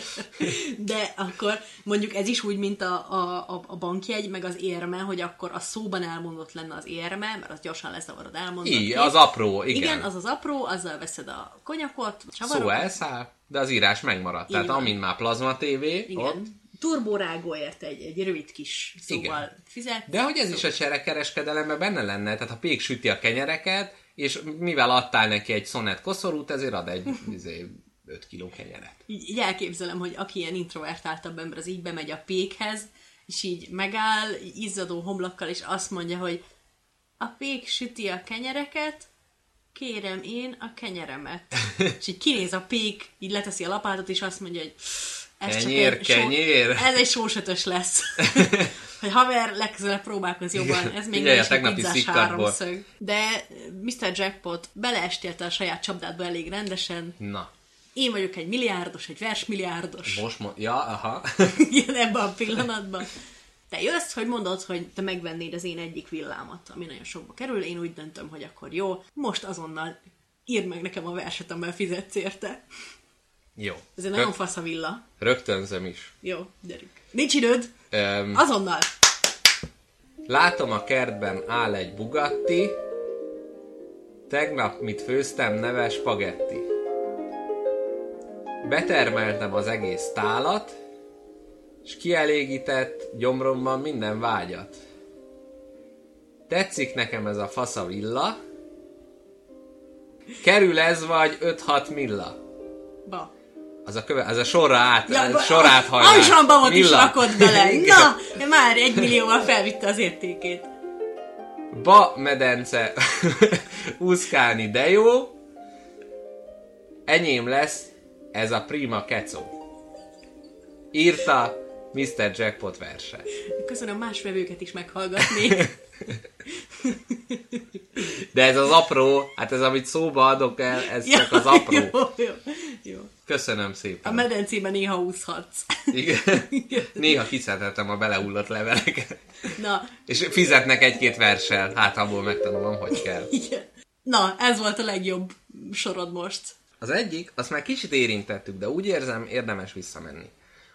De akkor mondjuk ez is úgy, mint a, a, a- bankjegy, meg az érme, hogy akkor a szóban elmondott lenne az érme, mert az gyorsan lezavarod elmondani. Így, az apró, igen. Igen, az az apró, azzal veszed a konyakot, csavarod. Szó elszáll, de az írás megmaradt. Tehát van. amint már plazma tévé, Igen. ott Turborágóért egy, egy rövid kis szóval Igen. fizet. De hogy ez is a cserekereskedelemben benne lenne, tehát a pék süti a kenyereket, és mivel adtál neki egy szonett koszorút, ezért ad egy izé, 5 kiló kenyeret. így, így elképzelem, hogy aki ilyen introvertáltabb ember, az így bemegy a pékhez, és így megáll, izzadó homlokkal, és azt mondja, hogy a pék süti a kenyereket, kérem én a kenyeremet. és így kinéz a pék, így leteszi a lapátot, és azt mondja, hogy ez Kenyér, csak egy kenyér. Só, ez egy sósötös lesz. hogy haver, legközelebb próbálkoz jobban, ez még nem a is pizzás háromszög. De Mr. Jackpot beleestélte a saját csapdádba elég rendesen, Na, én vagyok egy milliárdos, egy versmilliárdos. most mo- ja, aha. Igen, ebben a pillanatban. te jössz, hogy mondod, hogy te megvennéd az én egyik villámat, ami nagyon sokba kerül, én úgy döntöm, hogy akkor jó, most azonnal írd meg nekem a verset, amivel fizetsz érte. Jó. Ez egy nagyon fasz a villa. Rögtönzöm is. Jó, gyerünk. Nincs időd? Um, Azonnal. Látom a kertben áll egy Bugatti, tegnap mit főztem neves spagetti. Betermeltem az egész tálat, és kielégített gyomromban minden vágyat. Tetszik nekem ez a fasza villa, kerül ez vagy 5-6 milla. Ba. Az a, köve, az a sorra át, Ja, ba- sorát hajlás. Alsambamot is rakott bele. Na, már egy millióval felvitte az értékét. Ba medence úszkálni de jó. Enyém lesz ez a prima kecó. Írta Mr. Jackpot verse. Köszönöm más vevőket is meghallgatni. De ez az apró, hát ez amit szóba adok el, ez csak az apró. Jó, jó, jó. Köszönöm A szépen. medencében néha úszhatsz. Igen. Néha kiszedhetem a belehullott leveleket. Na, És fizetnek egy-két verssel, hát abból megtanulom, hogy kell. igen. Na, ez volt a legjobb sorod most. Az egyik, azt már kicsit érintettük, de úgy érzem, érdemes visszamenni.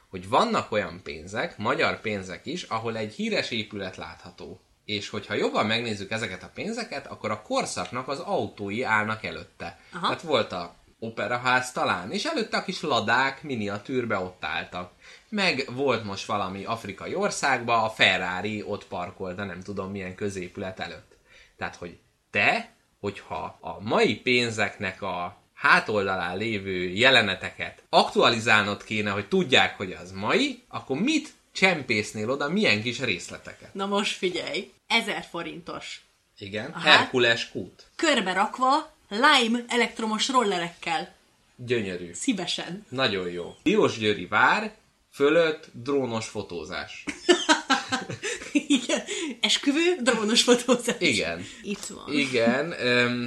Hogy vannak olyan pénzek, magyar pénzek is, ahol egy híres épület látható. És hogyha jobban megnézzük ezeket a pénzeket, akkor a korszaknak az autói állnak előtte. Aha. Tehát volt a operaház talán, és előtte a kis ladák miniatűrbe ott álltak. Meg volt most valami afrikai országba, a Ferrari ott parkolt, de nem tudom milyen középület előtt. Tehát, hogy te, hogyha a mai pénzeknek a hátoldalán lévő jeleneteket aktualizálnod kéne, hogy tudják, hogy az mai, akkor mit csempésznél oda, milyen kis részleteket? Na most figyelj, 1000 forintos. Igen, Aha. Herkules kút. Körbe rakva, lime elektromos rollerekkel. Gyönyörű. Szívesen. Nagyon jó. Diósgyőri vár, fölött drónos fotózás. Igen. Esküvő, drónos fotózás. Igen. Itt van. Igen,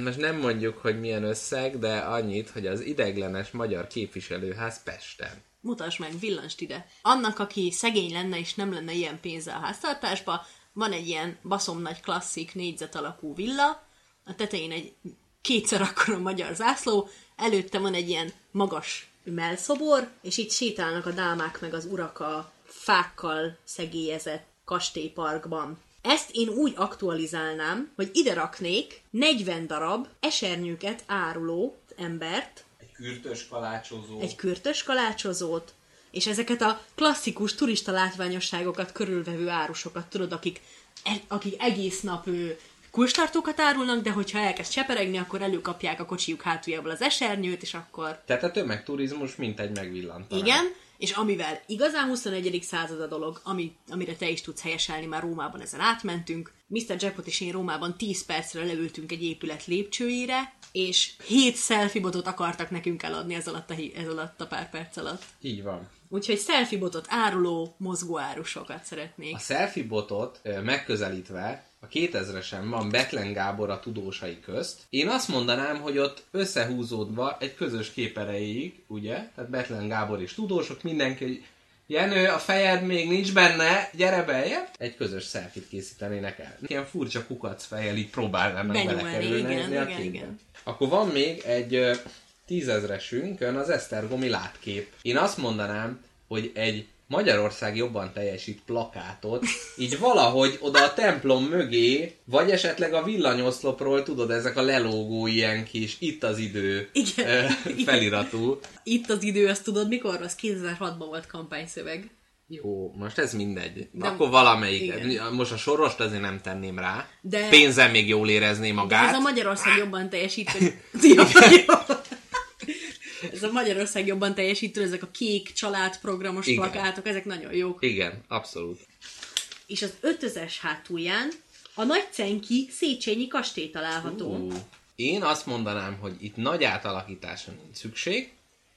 most nem mondjuk, hogy milyen összeg, de annyit, hogy az ideglenes magyar képviselőház Pesten. Mutasd meg, villanst ide. Annak, aki szegény lenne és nem lenne ilyen pénze a háztartásba, van egy ilyen baszom nagy klasszik négyzet alakú villa, a tetején egy kétszer akkora magyar zászló, előtte van egy ilyen magas melszobor, és itt sétálnak a dámák meg az urak a fákkal szegélyezett kastélyparkban. Ezt én úgy aktualizálnám, hogy ide raknék 40 darab esernyőket áruló embert, Egy kürtös kalácsozó. egy kürtös kalácsozót, és ezeket a klasszikus turista látványosságokat körülvevő árusokat, tudod, akik, e- akik egész nap ő, kulcstartókat árulnak, de hogyha elkezd cseperegni, akkor előkapják a kocsijuk hátuljából az esernyőt, és akkor Tehát a tömegturizmus mint egy megvillantanás. igen, és amivel igazán 21. század a dolog, ami, amire te is tudsz helyeselni, már Rómában ezen átmentünk. Mr. Jackpot és én Rómában 10 percre leültünk egy épület lépcsőjére, és 7 selfie botot akartak nekünk eladni ez alatt a, ez alatt a pár perc alatt. Így van. Úgyhogy selfie botot áruló mozgóárusokat szeretnék. A selfie botot ö, megközelítve a 2000-esen van Betlen Gábor a tudósai közt. Én azt mondanám, hogy ott összehúzódva egy közös kép erejéig, ugye? Tehát Betlen Gábor és tudósok, mindenki, Jenő, a fejed még nincs benne, gyere beljebb! Egy közös selfie készítenének el. Ilyen furcsa kukac fejjel így próbálnának belekerülni igen, igen, képbe. igen. Akkor van még egy tízezresünkön az Esztergomi látkép. Én azt mondanám, hogy egy Magyarország jobban teljesít plakátot, így valahogy oda a templom mögé, vagy esetleg a villanyoszlopról, tudod, ezek a lelógó ilyen kis, itt az idő Igen. ö, Igen. feliratú. Itt az idő, azt tudod mikor? Az 2006-ban volt kampányszöveg. Jó, most ez mindegy. Nem. Akkor valamelyik. Igen. Most a sorost azért nem tenném rá. De- Pénzzel még jól érezné De magát. ez a Magyarország jobban teljesítő. Jó, jó. Ez a Magyarország jobban teljesítő, ezek a kék családprogramos Igen. plakátok, ezek nagyon jók. Igen, abszolút. És az ötözes hátulján a Nagycenki Széchenyi kastély található. Ú, Én azt mondanám, hogy itt nagy átalakításra nincs szükség,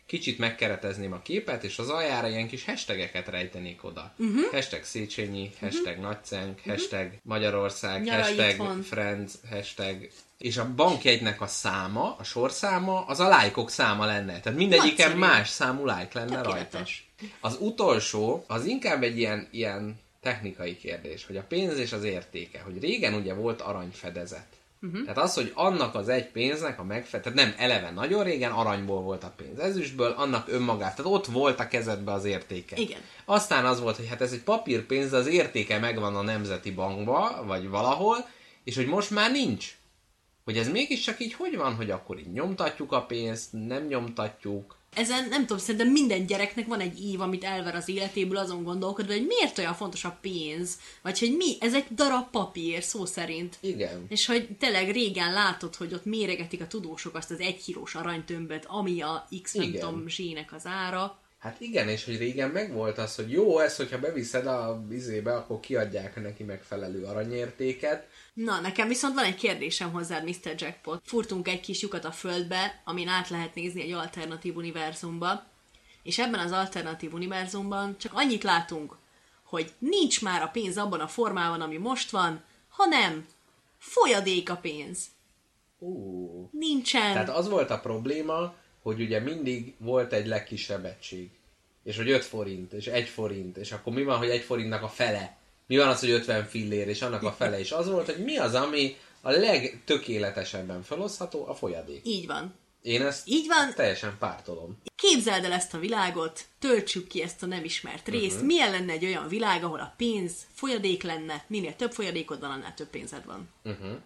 kicsit megkeretezném a képet, és az aljára ilyen kis hashtageket rejtenék oda. Mhm. Uh-huh. Hashtag Széchenyi, hashtag uh-huh. Nagycenk, uh-huh. hashtag Magyarország, Nyara hashtag itthon. Friends, hashtag... És a bankjegynek a száma, a sorszáma, az a lájkok száma lenne. Tehát mindegyiken Nagyszerű. más számú lájk lenne rajta. Tökéletes. Az utolsó, az inkább egy ilyen, ilyen technikai kérdés, hogy a pénz és az értéke, hogy régen ugye volt aranyfedezet. Uh-huh. Tehát az, hogy annak az egy pénznek a megfe... tehát nem eleve nagyon régen aranyból volt a pénz, ezüstből, annak önmagát, tehát ott volt a kezedbe az értéke. Igen. Aztán az volt, hogy hát ez egy papírpénz, de az értéke megvan a Nemzeti Bankba, vagy valahol, és hogy most már nincs. Hogy ez mégiscsak így hogy van, hogy akkor így nyomtatjuk a pénzt, nem nyomtatjuk. Ezen nem tudom, szerintem minden gyereknek van egy ív, amit elver az életéből, azon gondolkodva, hogy miért olyan fontos a pénz, vagy hogy mi, ez egy darab papír, szó szerint. Igen. És hogy tényleg régen látod, hogy ott méregetik a tudósok azt az egykilós aranytömböt, ami a X nem Igen. tudom zsének az ára. Hát igen, és hogy régen megvolt az, hogy jó, ez, hogyha beviszed a vizébe, akkor kiadják neki megfelelő aranyértéket. Na, nekem viszont van egy kérdésem hozzád, Mr. Jackpot. Furtunk egy kis lyukat a földbe, amin át lehet nézni egy alternatív univerzumba, és ebben az alternatív univerzumban csak annyit látunk, hogy nincs már a pénz abban a formában, ami most van, hanem folyadék a pénz. Uh. Nincsen. Tehát az volt a probléma, hogy ugye mindig volt egy legkisebb egység. És hogy 5 forint, és 1 forint, és akkor mi van, hogy 1 forintnak a fele? Mi van az, hogy 50 fillér, és annak a fele is? Az volt, hogy mi az, ami a legtökéletesebben felosztható? A folyadék. Így van. Én ezt Így van. teljesen pártolom. Képzeld el ezt a világot, töltsük ki ezt a nem ismert részt. Uh-huh. Milyen lenne egy olyan világ, ahol a pénz folyadék lenne, minél több folyadékod van, annál több pénzed van. Uh-huh.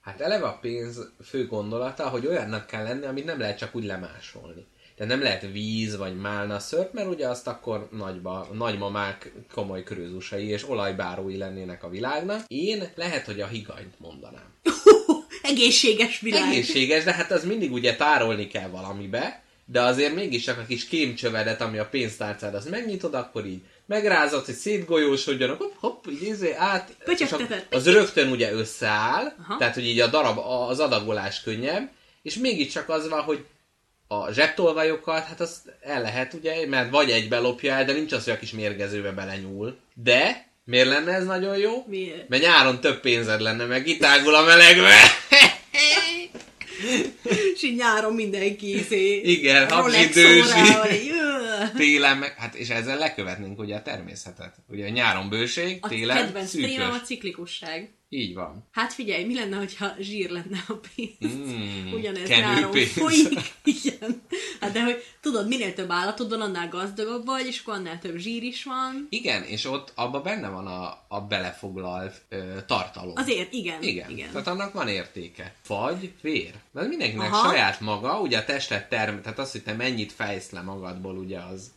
Hát eleve a pénz fő gondolata, hogy olyannak kell lenni, amit nem lehet csak úgy lemásolni. Tehát nem lehet víz vagy málna szörp, mert ugye azt akkor nagyba, nagymamák komoly krőzusai és olajbárói lennének a világnak. Én lehet, hogy a higanyt mondanám. Egészséges világ. Egészséges, de hát az mindig ugye tárolni kell valamibe, de azért mégis csak a kis kémcsövedet, ami a pénztárcád, azt megnyitod, akkor így megrázod, hogy szétgolyósodjon, hopp, hopp, így izé át, és az rögtön ugye összeáll, Aha. tehát hogy így a darab, az adagolás könnyebb, és mégiscsak az van, hogy a zsebtolvajokat, hát azt el lehet ugye, mert vagy egybe lopja el, de nincs az, hogy a kis mérgezőbe belenyúl. De miért lenne ez nagyon jó? Miért? Mert nyáron több pénzed lenne, meg kitágul a melegbe. És így nyáron mindenki izé, Igen, habzsidősi. Télen meg, hát és ezzel lekövetnénk ugye a természetet. Ugye a nyáron bőség, A télen kedvenc témám a szűkös. ciklikusság. Így van. Hát figyelj, mi lenne, hogyha zsír lenne a pénz? Mm, Ugyanez nyáron folyik. Igen. Hát de hogy tudod, minél több állatod van, annál gazdagabb vagy, és akkor annál több zsír is van. Igen, és ott abban benne van a, a belefoglalt ö, tartalom. Azért, igen. Igen. igen. Tehát annak van értéke. Vagy vér. Mert mindenkinek Aha. saját maga, ugye a testet term, tehát az, hogy te mennyit fejsz le magadból, ugye az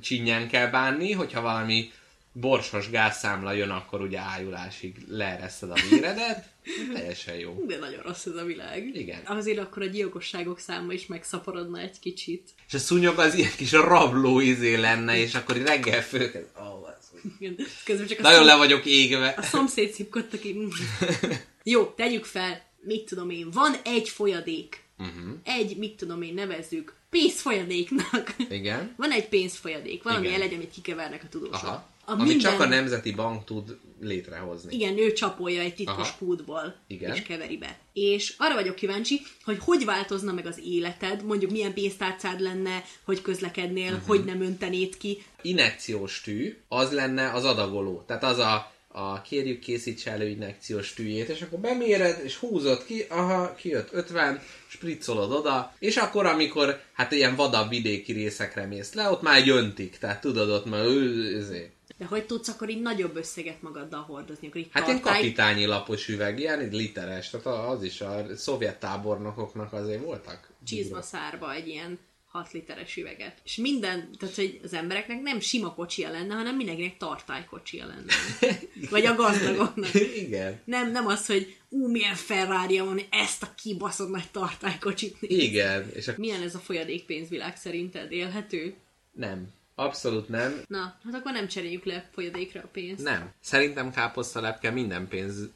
csinyán kell bánni, hogyha valami borsos gázszámla jön, akkor ugye ájulásig leereszted a véredet. Teljesen jó. De nagyon rossz ez a világ. Igen. Azért akkor a gyilkosságok száma is megszaporodna egy kicsit. És a szúnyog az ilyen kis rabló izé lenne, és akkor reggel föl... Oh. Igen. Közben csak a, Nagyon szom... le vagyok égve. a szomszéd szipkott, aki... Jó, tegyük fel, mit tudom én, van egy folyadék. Uh-huh. Egy, mit tudom én, nevezzük pénzfolyadéknak. Igen. Van egy pénzfolyadék, valami elegy, amit kikevernek a tudósok. Aha. A Amit minden... csak a Nemzeti Bank tud létrehozni. Igen, ő csapolja egy titkos Aha. kútból, Igen. és keveri be. És arra vagyok kíváncsi, hogy hogy változna meg az életed, mondjuk milyen pénztárcád lenne, hogy közlekednél, uh-huh. hogy nem öntenéd ki. Inekciós tű, az lenne az adagoló. Tehát az a, a kérjük készítse elő inekciós tűjét, és akkor beméred, és húzod ki, aha, kijött 50, spriccolod oda, és akkor, amikor hát ilyen vadabb vidéki részekre mész le, ott már egy öntik, tehát tudod, ott már ezé. De hogy tudsz akkor így nagyobb összeget magaddal hordozni? Akkor így Hát ilyen tartály... kapitányi lapos üveg, ilyen literes, tehát az is a szovjet tábornokoknak azért voltak. csizma szárba egy ilyen 6 literes üveget. És minden, tehát hogy az embereknek nem sima kocsia lenne, hanem mindenkinek tartálykocsia lenne. Vagy a gazdagoknak. Igen. Nem, nem az, hogy ú, milyen ferrari van, ezt a kibaszott nagy tartálykocsit néz. Igen, és a... Milyen ez a folyadékpénzvilág szerinted? Élhető? nem. Abszolút nem. Na, hát akkor nem cseréljük le folyadékra a pénzt. Nem. Szerintem káposztalepke minden pénz...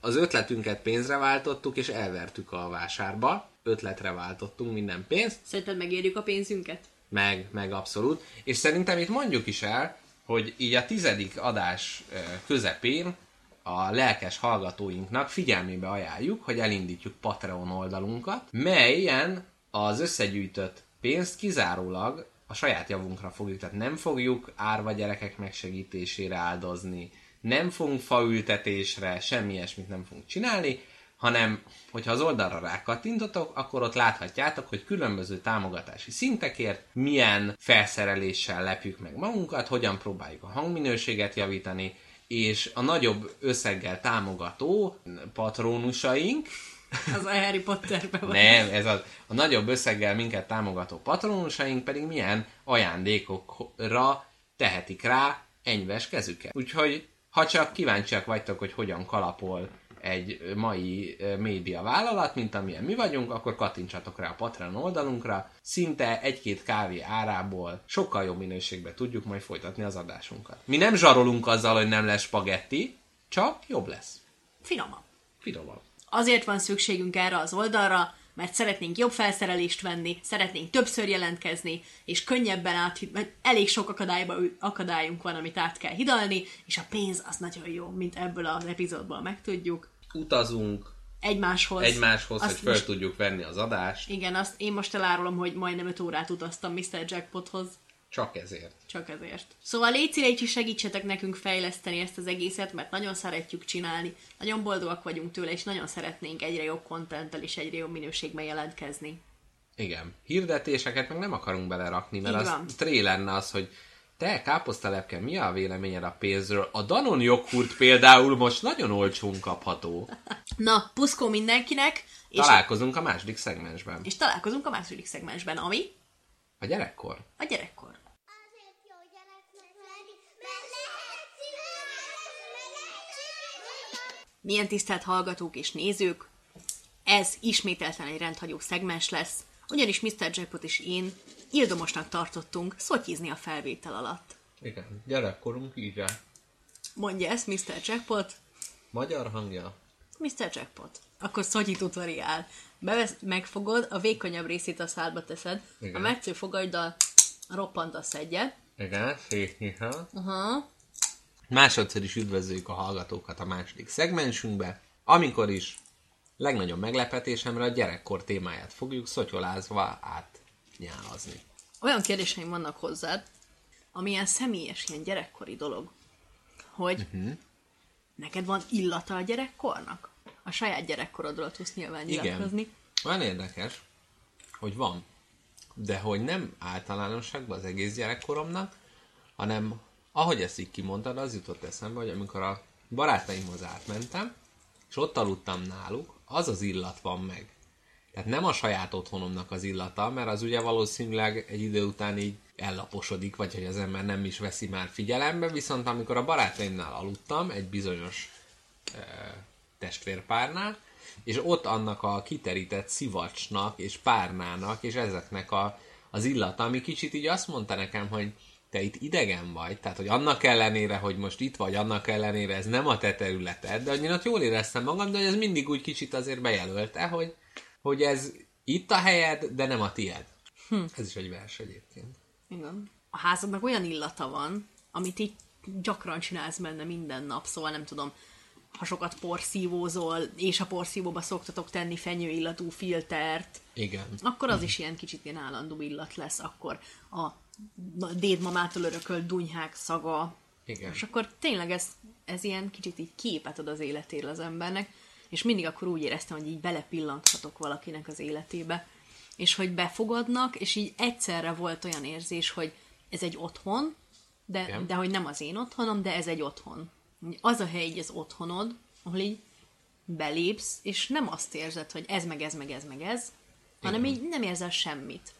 Az ötletünket pénzre váltottuk, és elvertük a vásárba. Ötletre váltottunk minden pénzt, Szerinted megérjük a pénzünket? meg, meg abszolút. És szerintem itt mondjuk is el, hogy így a tizedik adás közepén a lelkes hallgatóinknak figyelmébe ajánljuk, hogy elindítjuk Patreon oldalunkat, melyen az összegyűjtött pénzt kizárólag a saját javunkra fogjuk, tehát nem fogjuk árva gyerekek megsegítésére áldozni, nem fogunk faültetésre, semmi ilyesmit nem fogunk csinálni, hanem hogyha az oldalra rákattintotok, akkor ott láthatjátok, hogy különböző támogatási szintekért milyen felszereléssel lepjük meg magunkat, hogyan próbáljuk a hangminőséget javítani, és a nagyobb összeggel támogató patronusaink, Az a Harry Potterben van. nem, ez az, a nagyobb összeggel minket támogató patronusaink pedig milyen ajándékokra tehetik rá enyves kezüket. Úgyhogy, ha csak kíváncsiak vagytok, hogy hogyan kalapol egy mai média vállalat, mint amilyen mi vagyunk, akkor kattintsatok rá a Patreon oldalunkra. Szinte egy-két kávé árából sokkal jobb minőségben tudjuk majd folytatni az adásunkat. Mi nem zsarolunk azzal, hogy nem lesz spagetti, csak jobb lesz. Finomabb. Finomabb. Azért van szükségünk erre az oldalra, mert szeretnénk jobb felszerelést venni, szeretnénk többször jelentkezni, és könnyebben át, mert elég sok akadályba, akadályunk van, amit át kell hidalni, és a pénz az nagyon jó, mint ebből az epizódból megtudjuk. Utazunk Egymáshoz. egymáshoz, Azt hogy föl most- tudjuk venni az adást, Igen, azt én most elárulom, hogy majdnem 5 órát utaztam Mr. Jackpothoz. Csak ezért. Csak ezért. Szóval légy szíves, is segítsetek nekünk fejleszteni ezt az egészet, mert nagyon szeretjük csinálni, nagyon boldogak vagyunk tőle, és nagyon szeretnénk egyre jobb kontenttel és egyre jobb minőségben jelentkezni. Igen. Hirdetéseket meg nem akarunk belerakni, mert az tré lenne az, hogy te, káposztalepke, mi a véleményed a pénzről? A Danon joghurt például most nagyon olcsón kapható. Na, puszkó mindenkinek, és, Találkozunk a második szegmensben. és találkozunk a második szegmensben, ami A gyerekkor. a gyerekkor. Azért jó gyereknek lenni, mert lehet szívni, lehet Milyen tisztelt hallgatók és nézők, ez ismételten egy rendhagyó szegmens lesz, ugyanis Mr. Jackpot és én ildomosnak tartottunk szotyizni a felvétel alatt. Igen, gyerekkorunk így Mondja ezt Mr. Jackpot, Magyar hangja. Mr. Jackpot. Akkor szotyi tutoriál. Bevesz, megfogod, a vékonyabb részét a szádba teszed, Igen. a metsző fogaiddal roppantasz egyet, Igen, szétnyitva. Aha. Másodszor is üdvözöljük a hallgatókat a második szegmensünkbe, amikor is legnagyobb meglepetésemre a gyerekkor témáját fogjuk szotyolázva átnyálazni. olyan kérdéseim vannak hozzád, ami ilyen személyes, ilyen gyerekkori dolog, hogy uh-huh. neked van illata a gyerekkornak? A saját gyerekkorodról tudsz nyilván Igen. nyilatkozni. Olyan érdekes, hogy van, de hogy nem általánosságban az egész gyerekkoromnak, hanem ahogy ezt így kimondtad, az jutott eszembe, hogy amikor a barátaimhoz átmentem, és ott aludtam náluk, az az illat van meg. Tehát nem a saját otthonomnak az illata, mert az ugye valószínűleg egy idő után így ellaposodik, vagy hogy az ember nem is veszi már figyelembe, viszont amikor a barátaimnál aludtam, egy bizonyos testvérpárnál, és ott annak a kiterített szivacsnak és párnának, és ezeknek a, az illata, ami kicsit így azt mondta nekem, hogy te itt idegen vagy, tehát hogy annak ellenére, hogy most itt vagy, annak ellenére ez nem a te területed, de ott jól éreztem magam, de hogy ez mindig úgy kicsit azért bejelölte, hogy, hogy ez itt a helyed, de nem a tied. Hm. Ez is egy vers egyébként. Igen. A házadnak olyan illata van, amit így gyakran csinálsz benne minden nap, szóval nem tudom, ha sokat porszívózol, és a porszívóba szoktatok tenni fenyőillatú filtert, Igen. akkor az is ilyen kicsit ilyen állandó illat lesz, akkor a dédmamától örökölt dunyhák szaga, Igen. és akkor tényleg ez, ez ilyen kicsit így képet ad az életéről az embernek, és mindig akkor úgy éreztem, hogy így belepillanthatok valakinek az életébe, és hogy befogadnak, és így egyszerre volt olyan érzés, hogy ez egy otthon, de, Igen. de hogy nem az én otthonom, de ez egy otthon. Az a hely így az otthonod, ahol így belépsz, és nem azt érzed, hogy ez meg ez meg ez meg ez, hanem így nem érzel semmit.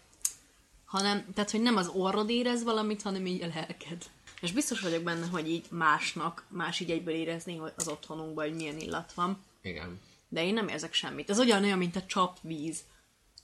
Hanem, tehát, hogy nem az orrod érez valamit, hanem így a lelked. És biztos vagyok benne, hogy így másnak, más így egyből érezni hogy az otthonunkban, hogy milyen illat van. Igen. De én nem érzek semmit. Ez ugyanolyan, mint a csapvíz.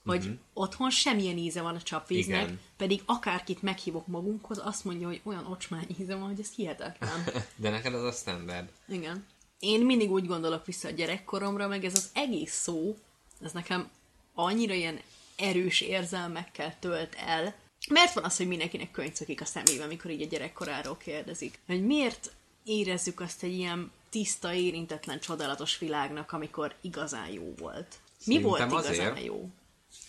Hogy uh-huh. otthon semmilyen íze van a csapvíznek, Igen. pedig akárkit meghívok magunkhoz, azt mondja, hogy olyan ocsmány íze van, hogy ez hihetetlen. De neked az a standard. Igen. Én mindig úgy gondolok vissza a gyerekkoromra, meg ez az egész szó, ez nekem annyira ilyen erős érzelmekkel tölt el. Mert van az, hogy mindenkinek könycökik a szemébe, amikor így a gyerekkoráról kérdezik. Hogy miért érezzük azt egy ilyen tiszta, érintetlen, csodálatos világnak, amikor igazán jó volt? Mi Szerintem volt igazán azért. jó?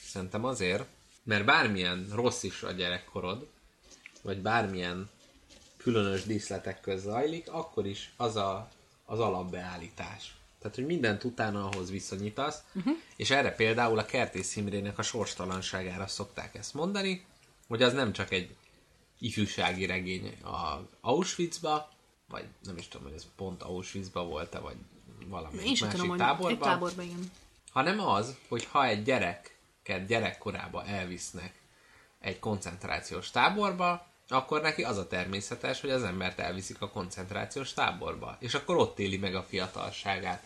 Szerintem azért, mert bármilyen rossz is a gyerekkorod, vagy bármilyen különös díszletek köz zajlik, akkor is az a, az alapbeállítás. Tehát, hogy mindent utána ahhoz viszonyítasz, uh-huh. és erre például a Kertész Imrének a sorstalanságára szokták ezt mondani, hogy az nem csak egy ifjúsági regény a Auschwitzba, vagy nem is tudom, hogy ez pont Auschwitzba volt-e, vagy Én sem másik tudom, táborban, egy táborban, igen. hanem az, hogy ha egy gyereket gyerekkorába elvisznek egy koncentrációs táborba, akkor neki az a természetes, hogy az embert elviszik a koncentrációs táborba, és akkor ott éli meg a fiatalságát.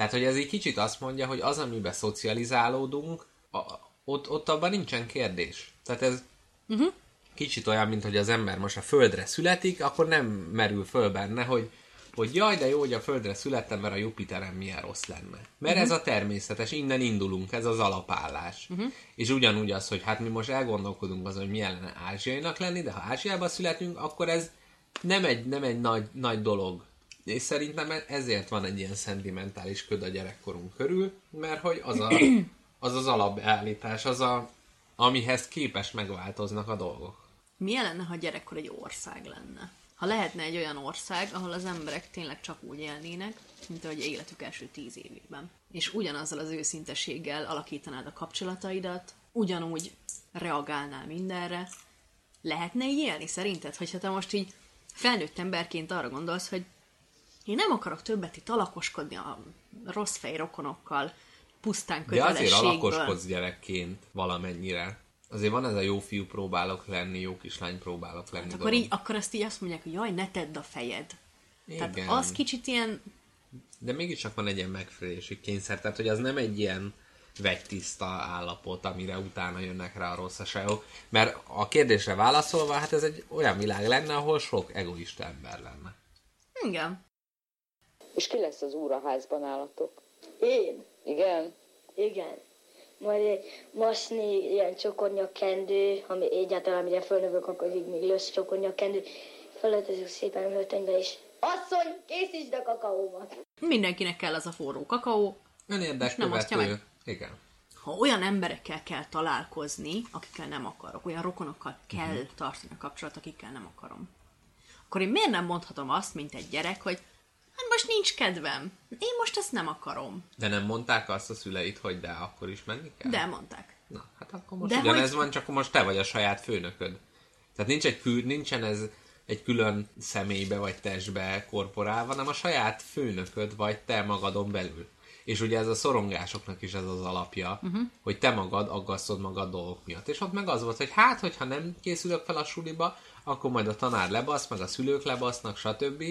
Tehát, hogy ez egy kicsit azt mondja, hogy az, amiben szocializálódunk, a, ott, ott abban nincsen kérdés. Tehát ez uh-huh. kicsit olyan, mint hogy az ember most a földre születik, akkor nem merül föl benne, hogy hogy jaj, de jó, hogy a Földre születtem, mert a Jupiteren milyen rossz lenne. Mert uh-huh. ez a természetes, innen indulunk, ez az alapállás. Uh-huh. És ugyanúgy az, hogy hát mi most elgondolkodunk azon, hogy milyen lenne ázsiainak lenni, de ha Ázsiába születünk, akkor ez nem egy, nem egy nagy, nagy dolog. És szerintem ezért van egy ilyen szentimentális köd a gyerekkorunk körül, mert hogy az a, az, az alapállítás, az a, amihez képes megváltoznak a dolgok. Milyen lenne, ha gyerekkor egy ország lenne? Ha lehetne egy olyan ország, ahol az emberek tényleg csak úgy élnének, mint ahogy életük első tíz évében. És ugyanazzal az őszinteséggel alakítanád a kapcsolataidat, ugyanúgy reagálnál mindenre. Lehetne így élni szerinted, hogyha te most így felnőtt emberként arra gondolsz, hogy én nem akarok többet itt alakoskodni a rossz fej rokonokkal, pusztán De azért alakoskodsz gyerekként valamennyire. Azért van ez a jó fiú próbálok lenni, jó kislány próbálok lenni. Hát akkor, így, akkor ezt így azt mondják, hogy jaj, ne tedd a fejed. Tehát Igen. az kicsit ilyen, De mégiscsak van egy ilyen megfelelési kényszer, tehát hogy az nem egy ilyen vegytiszta állapot, amire utána jönnek rá a rosszaságok. Mert a kérdésre válaszolva, hát ez egy olyan világ lenne, ahol sok egoista ember lenne. igen, És ki lesz az úr a házban állatok? Én? Igen? Igen. Majd egy masni ilyen csokornyakkendő, ami egyáltalán amire fölnövök, akkor így még lösz csokornyakkendő. Felöltözök szépen öltönybe, és asszony, készítsd a kakaómat. mindenkinek kell az a forró kakaó. És nem osztja Önérdekövető. Igen. Ha olyan emberekkel kell találkozni, akikkel nem akarok, olyan rokonokkal kell uh-huh. tartani a kapcsolat, akikkel nem akarom, akkor én miért nem mondhatom azt, mint egy gyerek, hogy hát most nincs kedvem, én most ezt nem akarom. De nem mondták azt a szüleit, hogy de akkor is menni kell? De mondták. Na, hát akkor most De ugyanez hogy- van, csak most te vagy a saját főnököd. Tehát nincs egy kül, nincsen ez egy külön személybe vagy testbe korporálva, hanem a saját főnököd vagy te magadon belül. És ugye ez a szorongásoknak is ez az alapja, uh-huh. hogy te magad aggasztod magad dolgok miatt. És ott meg az volt, hogy hát, hogyha nem készülök fel a suliba, akkor majd a tanár lebasz, meg a szülők lebasznak, stb.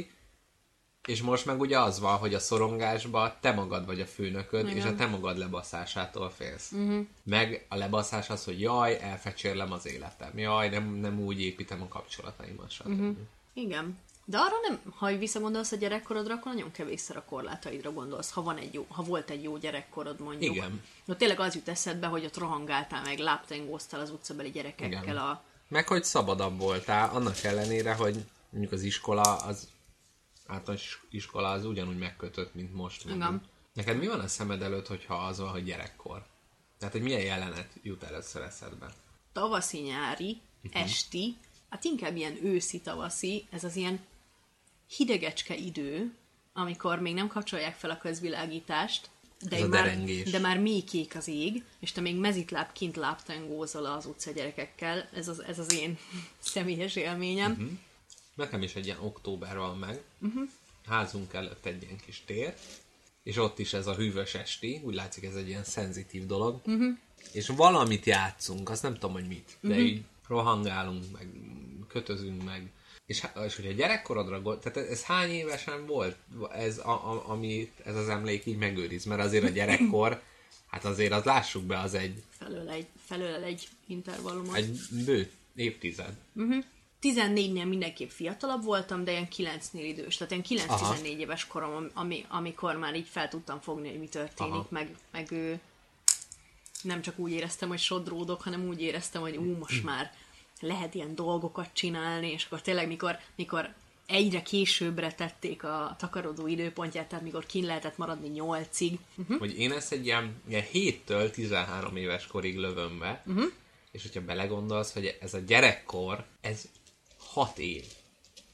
És most meg ugye az van, hogy a szorongásba te magad vagy a főnököd, Igen. és a te magad lebaszásától félsz. Uh-huh. Meg a lebaszás az, hogy jaj, elfecsérlem az életem, jaj, nem, nem úgy építem a kapcsolataimat, stb. Uh-huh. Igen. De arra nem, ha visszagondolsz a gyerekkorodra, akkor nagyon kevésszer a korlátaidra gondolsz, ha, van egy jó, ha volt egy jó gyerekkorod mondjuk. Igen. Ott tényleg az jut eszedbe, hogy ott rohangáltál meg, láptengóztál az utcabeli gyerekekkel Igen. a... Meg hogy szabadabb voltál, annak ellenére, hogy mondjuk az iskola, az általános iskola az ugyanúgy megkötött, mint most. Igen. Neked mi van a szemed előtt, hogyha az van, hogy gyerekkor? Tehát, hogy milyen jelenet jut először eszedbe? tavaszi, nyári, uh-huh. esti, hát inkább ilyen őszi, tavaszi, ez az ilyen hidegecske idő, amikor még nem kapcsolják fel a közvilágítást, de, Ez már, derengés. de már mély kék az ég, és te még mezitláb kint láptengózol az utca gyerekekkel. Ez az, ez az én személyes élményem. Uh-huh. Nekem is egy ilyen október van meg. Uh-huh. Házunk előtt egy ilyen kis tér, és ott is ez a hűvös esti, úgy látszik ez egy ilyen szenzitív dolog. Uh-huh. És valamit játszunk, azt nem tudom, hogy mit, de uh-huh. így rohangálunk, meg kötözünk meg. És, és hogyha gyerekkorodra gond, tehát ez hány évesen volt, ez, a, a, ami ez az emlék így megőriz, mert azért a gyerekkor, hát azért az lássuk be, az egy, Felől egy, felől egy intervallumot. egy bő évtized. 14-nél mindenképp fiatalabb voltam, de ilyen 9-nél idős. Tehát ilyen Aha. 9-14 éves korom, ami, amikor már így fel tudtam fogni, hogy mi történik, Aha. meg, meg ő, nem csak úgy éreztem, hogy sodródok, hanem úgy éreztem, hogy ú, most már lehet ilyen dolgokat csinálni, és akkor tényleg, mikor, mikor egyre későbbre tették a takarodó időpontját, tehát mikor kin lehetett maradni nyolcig. Hm? Hogy én ezt egy ilyen, ilyen 7-től 13 éves korig lövöm be, uh-huh. és hogyha belegondolsz, hogy ez a gyerekkor, ez 6 év.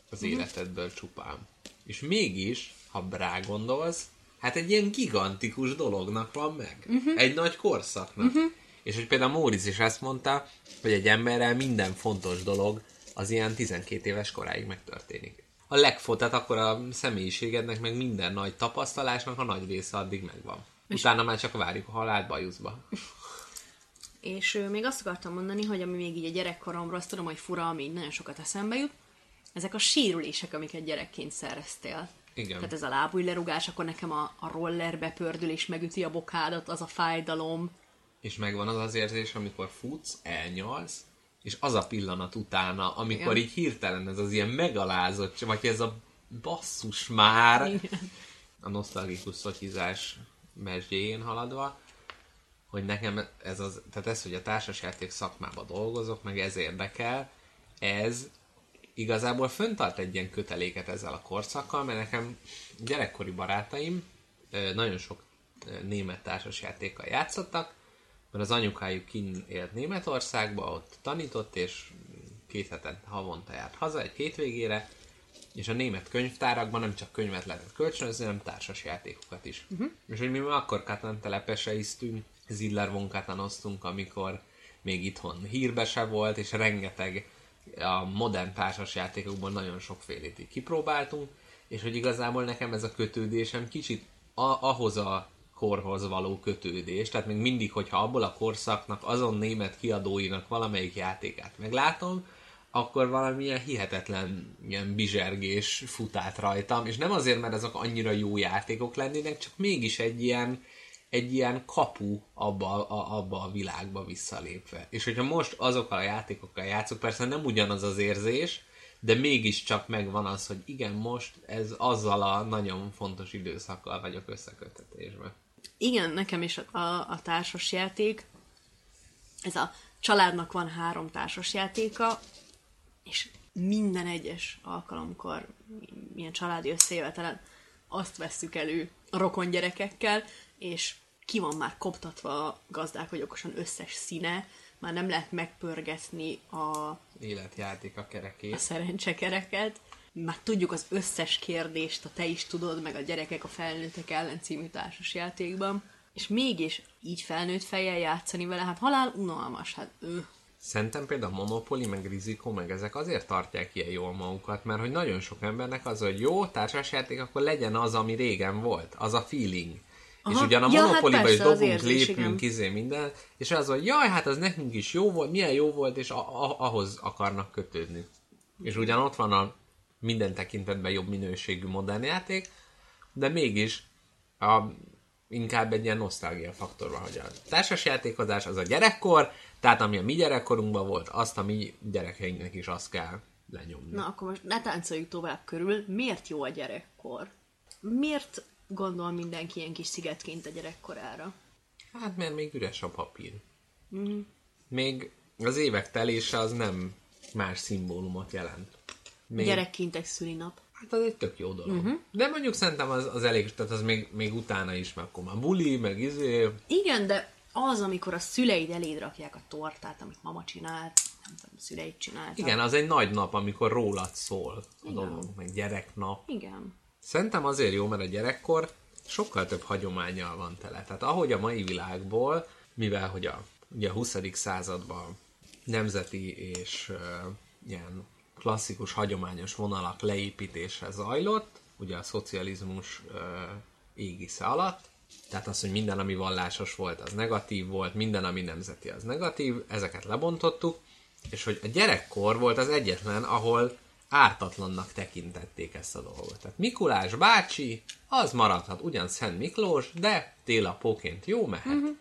az életedből csupán. És mégis, ha rá gondolsz, hát egy ilyen gigantikus dolognak van meg. Uh-huh. Egy nagy korszaknak. Uh-huh. És hogy például Móricz is ezt mondta, hogy egy emberrel minden fontos dolog az ilyen 12 éves koráig megtörténik. A legfot, tehát akkor a személyiségednek, meg minden nagy tapasztalásnak a nagy része addig megvan. Utána már csak várjuk a halált bajuszba. És még azt akartam mondani, hogy ami még így a gyerekkoromról, azt tudom, hogy fura, ami így nagyon sokat eszembe jut, ezek a sérülések, amiket gyerekként szereztél. Igen. Tehát ez a lábújlerugás, akkor nekem a, a rollerbe pördül és megüti a bokádat, az a fájdalom. És megvan az az érzés, amikor futsz, elnyalsz, és az a pillanat utána, amikor Igen. így hirtelen ez az ilyen megalázott, vagy ez a basszus már, Igen. a nosztalgikus szotyizás mesdjéjén haladva, hogy nekem ez az, tehát ez, hogy a társasjáték szakmában dolgozok, meg ez érdekel, ez igazából föntart egy ilyen köteléket ezzel a korszakkal, mert nekem gyerekkori barátaim nagyon sok német társasjátékkal játszottak, mert az anyukájuk kin élt Németországba, ott tanított, és két hetente havonta járt haza egy hétvégére, és a német könyvtárakban nem csak könyvet lehetett kölcsönözni, hanem társas játékokat is. Uh-huh. És hogy mi már akkor Katan telepeseiztünk, Ziller von Katanoztunk, amikor még itthon hírbe se volt, és rengeteg a modern társas játékokban nagyon sokfélét így kipróbáltunk, és hogy igazából nekem ez a kötődésem kicsit a, ahhoz a korhoz való kötődés, tehát még mindig, hogyha abból a korszaknak, azon német kiadóinak valamelyik játékát meglátom, akkor valamilyen hihetetlen ilyen bizsergés fut át rajtam, és nem azért, mert azok annyira jó játékok lennének, csak mégis egy ilyen, egy ilyen kapu abba a, abba a világba visszalépve. És hogyha most azokkal a játékokkal játszok, persze nem ugyanaz az érzés, de mégiscsak megvan az, hogy igen, most ez azzal a nagyon fontos időszakkal vagyok összekötetésben. Igen, nekem is a, a társasjáték, ez a családnak van három társasjátéka, és minden egyes alkalomkor, milyen családi összejövetelen, azt vesszük elő a rokon gyerekekkel, és ki van már koptatva a gazdálkodókosan összes színe, már nem lehet megpörgetni a, Életjáték a kerekét. a szerencsekereket, már tudjuk az összes kérdést, a te is tudod, meg a gyerekek a felnőttek ellen című társasjátékban, és mégis így felnőtt fejjel játszani vele, hát halál unalmas, hát ő. Szerintem például a Monopoly, meg Riziko, meg ezek azért tartják ilyen jól magukat, mert hogy nagyon sok embernek az, hogy jó társasjáték, akkor legyen az, ami régen volt, az a feeling. Aha. És ugyan a Ja, hát Monopolyba is persze, az dobunk, lépünk, izé minden, és az, hogy jaj, hát az nekünk is jó volt, milyen jó volt, és a- a- ahhoz akarnak kötődni. És ugyan ott van a minden tekintetben jobb minőségű modern játék, de mégis a, inkább egy ilyen nosztalgia faktor van, hogy a társasjátékozás az a gyerekkor, tehát ami a mi gyerekkorunkban volt, azt a mi gyerekeinknek is azt kell lenyomni. Na, akkor most ne táncoljuk tovább körül. Miért jó a gyerekkor? Miért gondol mindenki ilyen kis szigetként a gyerekkorára? Hát mert még üres a papír. Mhm. Még az évek telése az nem más szimbólumot jelent. Még, Gyerekként egy szülinap. Hát az egy tök jó dolog. Uh-huh. De mondjuk szerintem az, az elég, tehát az még, még utána is, mert akkor már buli, meg izé, Igen, de az, amikor a szüleid eléd rakják a tortát, amit mama csinált, nem tudom, szüleid csináltak. Igen, az egy nagy nap, amikor rólad szól a dolog, meg gyereknap. Igen. Szerintem azért jó, mert a gyerekkor sokkal több hagyományjal van tele. Tehát ahogy a mai világból, mivel hogy a, ugye a 20. században nemzeti és uh, ilyen klasszikus, hagyományos vonalak leépítése zajlott, ugye a szocializmus uh, égisze alatt, tehát az, hogy minden, ami vallásos volt, az negatív volt, minden, ami nemzeti, az negatív, ezeket lebontottuk, és hogy a gyerekkor volt az egyetlen, ahol ártatlannak tekintették ezt a dolgot. Tehát Mikulás bácsi, az maradhat ugyan Szent Miklós, de télapóként jó mehet. Uh-huh.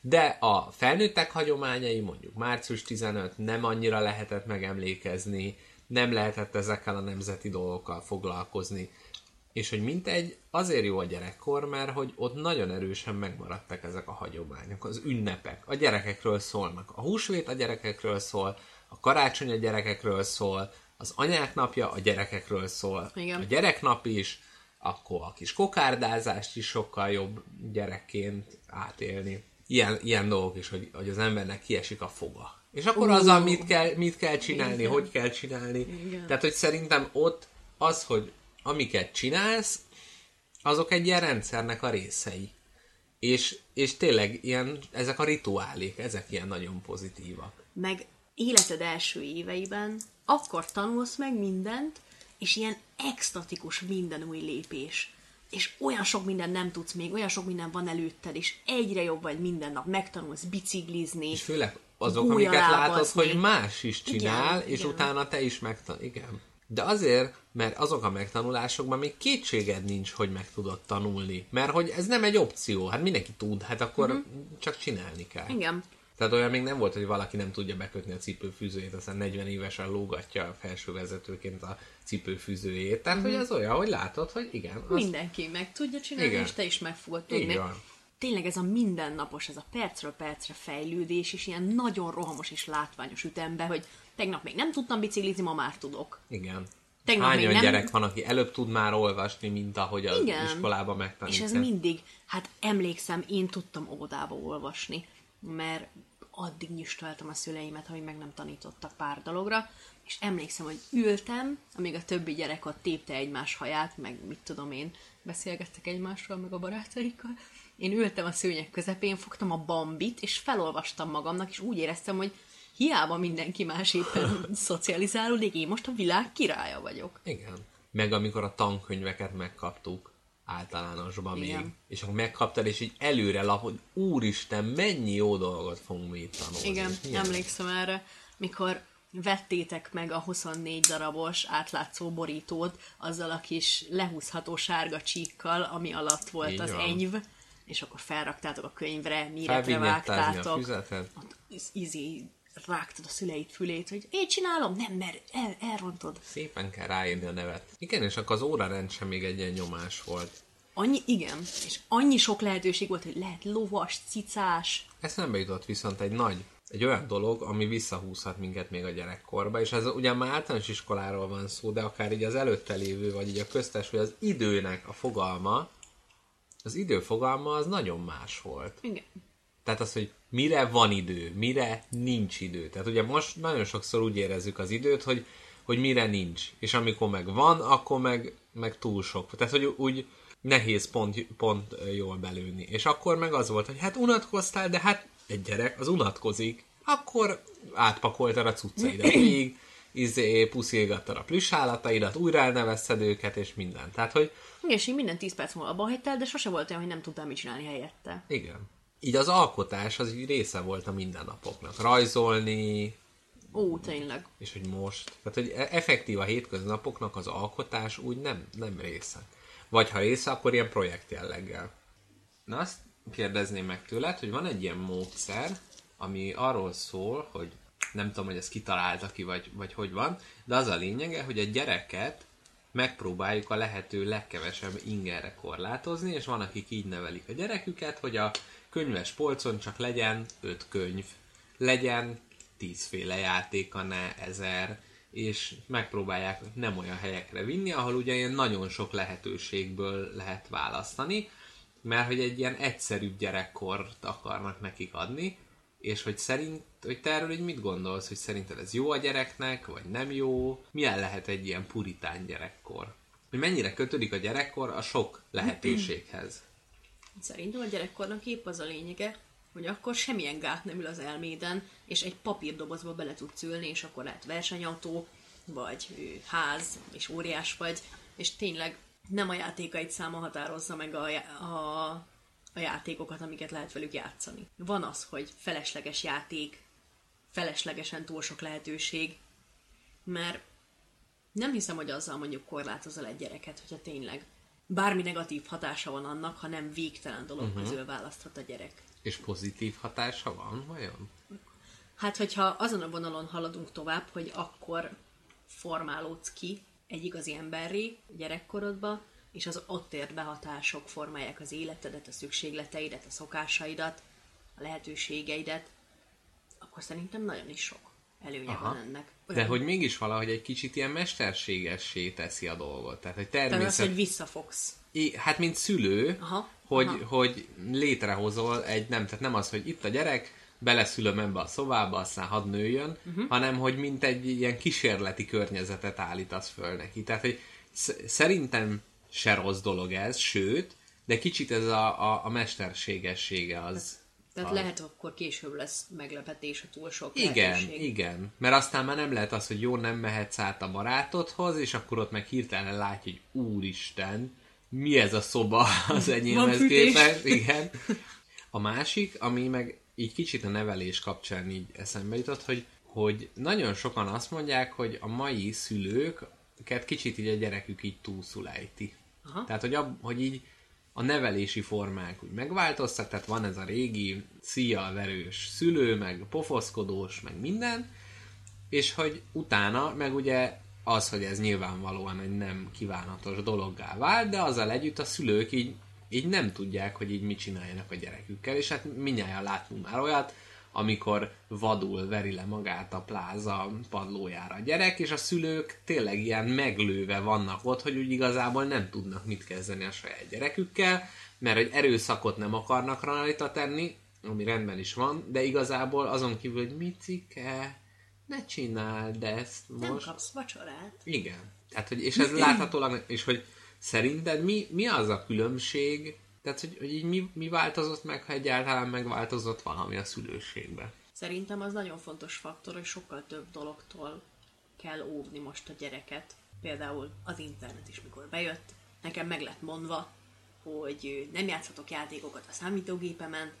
De a felnőttek hagyományai, mondjuk március 15, nem annyira lehetett megemlékezni, nem lehetett ezekkel a nemzeti dolgokkal foglalkozni. És hogy mint egy, azért jó a gyerekkor, mert hogy ott nagyon erősen megmaradtak ezek a hagyományok, az ünnepek. A gyerekekről szólnak. A húsvét a gyerekekről szól, a karácsony a gyerekekről szól, az anyák napja a gyerekekről szól, Igen. a gyereknap is, akkor a kis kokárdázást is sokkal jobb gyerekként átélni. ilyen, ilyen dolgok is, hogy, hogy az embernek kiesik a foga. És akkor uh, azzal mit kell, mit kell csinálni, Igen. hogy kell csinálni. Igen. Tehát, hogy szerintem ott az, hogy amiket csinálsz, azok egy ilyen rendszernek a részei. És, és tényleg ilyen, ezek a rituálék, ezek ilyen nagyon pozitívak. meg életed első éveiben akkor tanulsz meg mindent, és ilyen extatikus minden új lépés. És olyan sok minden nem tudsz még, olyan sok minden van előtted, és egyre jobb vagy minden nap, megtanulsz biciklizni. És főleg azok, amiket látod, hogy más is csinál, Igen, és igen. utána te is megtanul. Igen. De azért, mert azok a megtanulásokban még kétséged nincs, hogy meg tudod tanulni. Mert hogy ez nem egy opció. Hát mindenki tud, hát akkor Mhm. csak csinálni kell. Igen. Tehát olyan még nem volt, hogy valaki nem tudja bekötni a cipőfűzőjét, aztán 40 évesen lógatja a felső vezetőként a cipőfűzőjét. Tehát, hogy az olyan, hogy látod, hogy igen. Az... Mhm. Mindenki meg tudja csinálni, Igen. és te is meg fogod tudni. van. Tényleg ez a mindennapos, ez a percről percre fejlődés, és ilyen nagyon rohamos és látványos ütembe, hogy tegnap még nem tudtam biciklizni, ma már tudok. Igen. Tegnap Hány még olyan nem- gyerek van, aki előbb tud már olvasni, mint ahogy az Igen. iskolában És megtanítják? ez mindig, hát emlékszem, én tudtam óvodába olvasni, mert addig nyistaltam a szüleimet, hogy meg nem tanítottak pár dologra, és emlékszem, hogy ültem, amíg a többi gyerek ott tépte egymás haját, meg mit tudom én, beszélgettek egymásról, meg a barátaikkal. Én ültem a szőnyek közepén, fogtam a bambit, és felolvastam magamnak, és úgy éreztem, hogy hiába mindenki más éppen szocializálódik, én most a világ királya vagyok. Igen. Meg amikor a tankönyveket megkaptuk általánosban még, Igen. és akkor megkaptad, és így előre lapod, úristen, mennyi jó dolgot fogunk mi itt tanulni. Igen, milyen- emlékszem erre, mikor vettétek meg a 24 darabos átlátszó borítót azzal a kis lehúzható sárga csíkkal, ami alatt volt Így az van. enyv, és akkor felraktátok a könyvre, méretre Felvinyettázni a vágtátok. füzetet. Ott rágtad a szüleid fülét, hogy én csinálom, nem, mert el, elrontod. Szépen kell ráírni a nevet. Igen, és akkor az órarend sem még egy ilyen nyomás volt. Annyi, igen, és annyi sok lehetőség volt, hogy lehet lovas, cicás, Eszembe jutott viszont egy nagy, egy olyan dolog, ami visszahúzhat minket még a gyerekkorba, és ez ugyan már általános iskoláról van szó, de akár így az előtte lévő, vagy így a köztes, hogy az időnek a fogalma, az idő fogalma az nagyon más volt. igen. Tehát az, hogy mire van idő, mire nincs idő. Tehát ugye most nagyon sokszor úgy érezzük az időt, hogy, hogy mire nincs. És amikor meg van, akkor meg, meg túl sok. Tehát, hogy úgy nehéz pont, pont jól belőni. És akkor meg az volt, hogy hát unatkoztál, de hát egy gyerek az unatkozik. Akkor átpakoltad a cuccaidat végig, izé, puszilgattad a plüss állataidat, újra elnevezted őket, és minden. Tehát, hogy és így minden 10 perc múlva abba hagytál, de sose volt olyan, hogy nem tudtál mit csinálni helyette. igen. Így az alkotás az így része volt a mindennapoknak. Rajzolni, Ó, tényleg. és hogy most. Tehát, hogy e- effektív a hétköznapoknak az alkotás úgy nem, nem része. Vagy ha része, akkor ilyen projekt jelleggel. Na azt kérdezném meg tőled, hogy van egy ilyen módszer, ami arról szól, hogy nem tudom, hogy ezt kitalálta ki, vagy, vagy hogy van, de az a lényege, hogy a gyereket megpróbáljuk a lehető legkevesebb ingerre korlátozni, és van, akik így nevelik a gyereküket, hogy a könyves polcon csak legyen öt könyv, legyen tízféle játéka, ne ezer, és megpróbálják nem olyan helyekre vinni, ahol ugye ilyen nagyon sok lehetőségből lehet választani, mert hogy egy ilyen egyszerűbb gyerekkort akarnak nekik adni, és hogy szerint, hogy te erről így mit gondolsz, hogy szerinted ez jó a gyereknek, vagy nem jó? Milyen lehet egy ilyen puritán gyerekkor? Hogy mennyire kötődik a gyerekkor a sok lehetőséghez? Szerintem a gyerekkornak épp az a lényege, hogy akkor semmilyen gát nem ül az elméden, és egy papírdobozba bele tudsz ülni, és akkor lehet versenyautó, vagy ház, és óriás vagy, és tényleg nem a játékaid száma határozza meg a, a, a játékokat, amiket lehet velük játszani. Van az, hogy felesleges játék, feleslegesen túl sok lehetőség, mert nem hiszem, hogy azzal mondjuk korlátozol egy gyereket, hogyha tényleg bármi negatív hatása van annak, ha nem végtelen dolog uh-huh. közül választhat a gyerek. És pozitív hatása van, vajon? Hát, hogyha azon a vonalon haladunk tovább, hogy akkor formálódsz ki egy igazi emberré gyerekkorodba, és az ott ért behatások formálják az életedet, a szükségleteidet, a szokásaidat, a lehetőségeidet, akkor szerintem nagyon is sok előnye Aha. van ennek. De hogy mégis valahogy egy kicsit ilyen mesterségessé teszi a dolgot. Tehát, hogy Tehát az, természet... hogy visszafogsz. I- Hát, mint szülő, Aha. hogy, Aha. hogy létrehozol egy, nem, tehát nem az, hogy itt a gyerek, beleszülöm ebbe a szobába, aztán hadd nőjön, uh-huh. hanem hogy mint egy ilyen kísérleti környezetet állítasz föl neki. Tehát, hogy sz- szerintem se rossz dolog ez, sőt, de kicsit ez a, a, a mesterségessége az. Tehát az. lehet akkor később lesz meglepetés, ha túl sok Igen, lehetőség. igen. Mert aztán már nem lehet az, hogy jó, nem mehetsz át a barátodhoz, és akkor ott meg hirtelen látja, hogy úristen, mi ez a szoba az enyémhez képest. Igen. A másik, ami meg így kicsit a nevelés kapcsán így eszembe jutott, hogy, hogy nagyon sokan azt mondják, hogy a mai szülőket kicsit így a gyerekük így túlszulejti. Aha. Tehát, hogy, ab, hogy így a nevelési formák úgy megváltoztak, tehát van ez a régi szia verős szülő, meg pofoszkodós, meg minden, és hogy utána, meg ugye az, hogy ez nyilvánvalóan egy nem kívánatos dologgá vált, de azzal együtt a szülők így, így nem tudják, hogy így mit csináljanak a gyerekükkel, és hát mindjárt láttunk már olyat, amikor vadul veri le magát a pláza padlójára a gyerek, és a szülők tényleg ilyen meglőve vannak ott, hogy úgy igazából nem tudnak mit kezdeni a saját gyerekükkel, mert hogy erőszakot nem akarnak rajta tenni, ami rendben is van, de igazából azon kívül, hogy micike, ne csináld ezt most. Nem kapsz vacsorát. Igen. Tehát, hogy, és ez láthatólag, és hogy szerinted mi, mi az a különbség, tehát, hogy, hogy így mi, mi változott meg, ha egyáltalán megváltozott valami a szülőségben? Szerintem az nagyon fontos faktor, hogy sokkal több dologtól kell óvni most a gyereket. Például az internet is, mikor bejött, nekem meg lett mondva, hogy nem játszhatok játékokat a számítógépemen,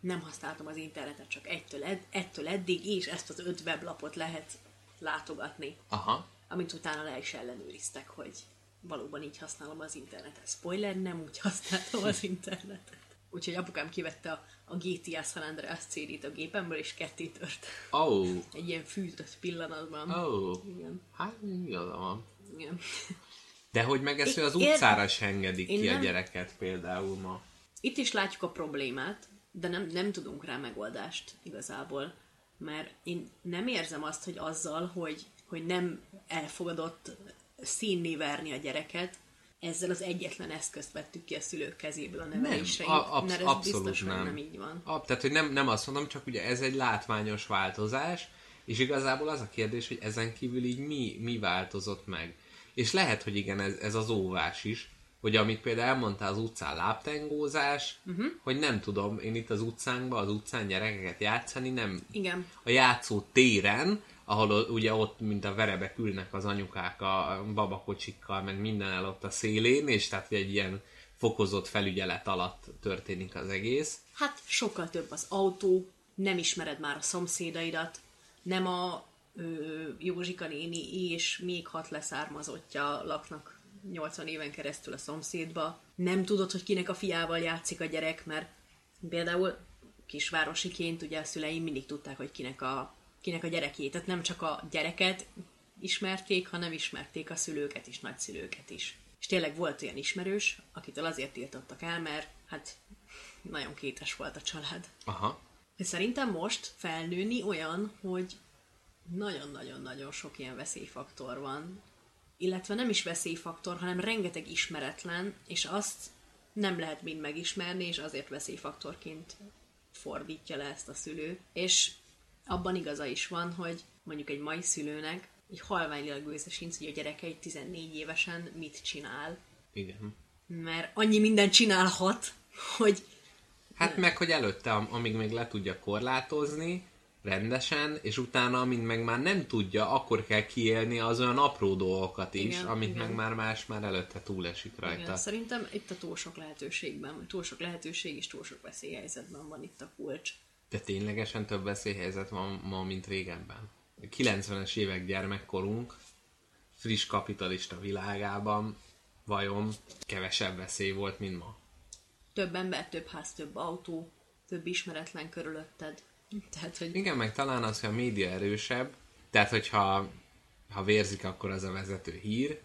nem használtam az internetet csak egytől, ed- ettől eddig, és ezt az öt weblapot lehet látogatni. Aha. Amit utána le is ellenőriztek, hogy valóban így használom az internetet. Spoiler, nem úgy használtam az internetet. Úgyhogy apukám kivette a, a GTA San Andreas CD-t a gépemből, és ketté tört. Oh, Egy ilyen fűtött pillanatban. oh. Igen. Hát, igaza van. Igen. De hogy meg ezt, az Ér- utcára se engedik Én ki a nem- gyereket például ma. Itt is látjuk a problémát, de nem, nem tudunk rá megoldást igazából. Mert én nem érzem azt, hogy azzal, hogy, hogy nem elfogadott színné verni a gyereket, ezzel az egyetlen eszközt vettük ki a szülők kezéből a nevelésre. a- absz- mert ez abszolút biztos, nem. nem így van. A, tehát, hogy nem, nem azt mondom, csak ugye ez egy látványos változás, és igazából az a kérdés, hogy ezen kívül így mi, mi változott meg. És lehet, hogy igen, ez, ez az óvás is, hogy amit például elmondtál az utcán láptengózás, uh-huh. hogy nem tudom, én itt az utcánkban, az utcán gyerekeket játszani, nem Igen. a játszó téren, ahol ugye ott, mint a verebek ülnek az anyukák a babakocsikkal, meg minden el ott a szélén, és tehát egy ilyen fokozott felügyelet alatt történik az egész. Hát sokkal több az autó, nem ismered már a szomszédaidat, nem a ö, Józsika néni és még hat leszármazottja laknak 80 éven keresztül a szomszédba. Nem tudod, hogy kinek a fiával játszik a gyerek, mert például kisvárosiként ugye a szüleim mindig tudták, hogy kinek a, kinek a gyerekét. Tehát nem csak a gyereket ismerték, hanem ismerték a szülőket is, nagyszülőket is. És tényleg volt olyan ismerős, akitől azért tiltottak el, mert hát nagyon kétes volt a család. Aha. Szerintem most felnőni olyan, hogy nagyon-nagyon-nagyon sok ilyen veszélyfaktor van. Illetve nem is veszélyfaktor, hanem rengeteg ismeretlen, és azt nem lehet mind megismerni, és azért veszélyfaktorként fordítja le ezt a szülő. És abban igaza is van, hogy mondjuk egy mai szülőnek egy halványilag gőze sincs, hogy a gyereke egy 14 évesen mit csinál, Igen. mert annyi mindent csinálhat, hogy Hát meg, hogy előtte, am- amíg még le tudja korlátozni, rendesen, és utána, amint meg már nem tudja, akkor kell kiélni az olyan apró dolgokat is, Igen, amit igen. meg már más már előtte túlesik rajta. Igen, szerintem itt a túl sok lehetőségben, túl sok lehetőség és túl sok veszélyhelyzetben van itt a kulcs. De ténylegesen több veszélyhelyzet van ma, mint régebben. A 90-es évek gyermekkorunk, friss kapitalista világában vajon kevesebb veszély volt, mint ma. Több ember, több ház, több autó, több ismeretlen körülötted. Tehát, hogy Igen, meg talán az, hogy a média erősebb, tehát hogyha ha vérzik, akkor az a vezető hír,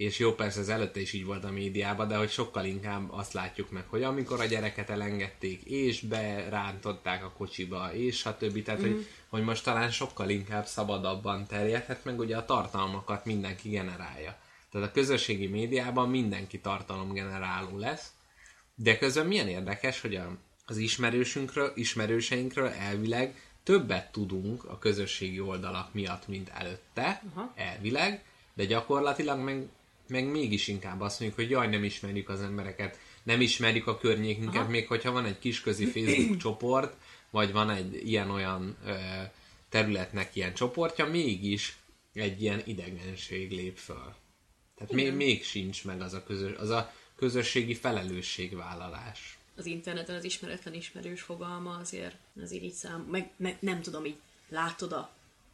és jó, persze ez előtte is így volt a médiában, de hogy sokkal inkább azt látjuk meg, hogy amikor a gyereket elengedték, és berántották a kocsiba, és stb. Tehát, mm. hogy, hogy most talán sokkal inkább szabadabban terjedhet, meg ugye a tartalmakat mindenki generálja. Tehát a közösségi médiában mindenki tartalomgeneráló lesz, De közben milyen érdekes, hogy a, az ismerősünkről, ismerőseinkről elvileg többet tudunk a közösségi oldalak miatt, mint előtte, Aha. elvileg, de gyakorlatilag meg, meg mégis inkább azt mondjuk, hogy jaj, nem ismerjük az embereket, nem ismerjük a környékünket, Aha. még hogyha van egy kisközi Facebook csoport, vagy van egy ilyen-olyan ö, területnek ilyen csoportja, mégis egy ilyen idegenség lép föl. Tehát még, még sincs meg az a, közös, az a közösségi felelősségvállalás. Az interneten az ismeretlen ismerős fogalma azért, azért így szám, meg, meg nem tudom, így látod a,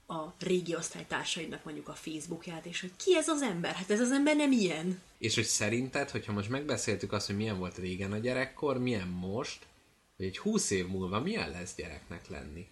a régi osztálytársaidnak mondjuk a Facebookját, és hogy ki ez az ember? Hát ez az ember nem ilyen. És hogy szerinted, hogyha most megbeszéltük azt, hogy milyen volt régen a gyerekkor, milyen most, hogy egy húsz év múlva milyen lesz gyereknek lenni?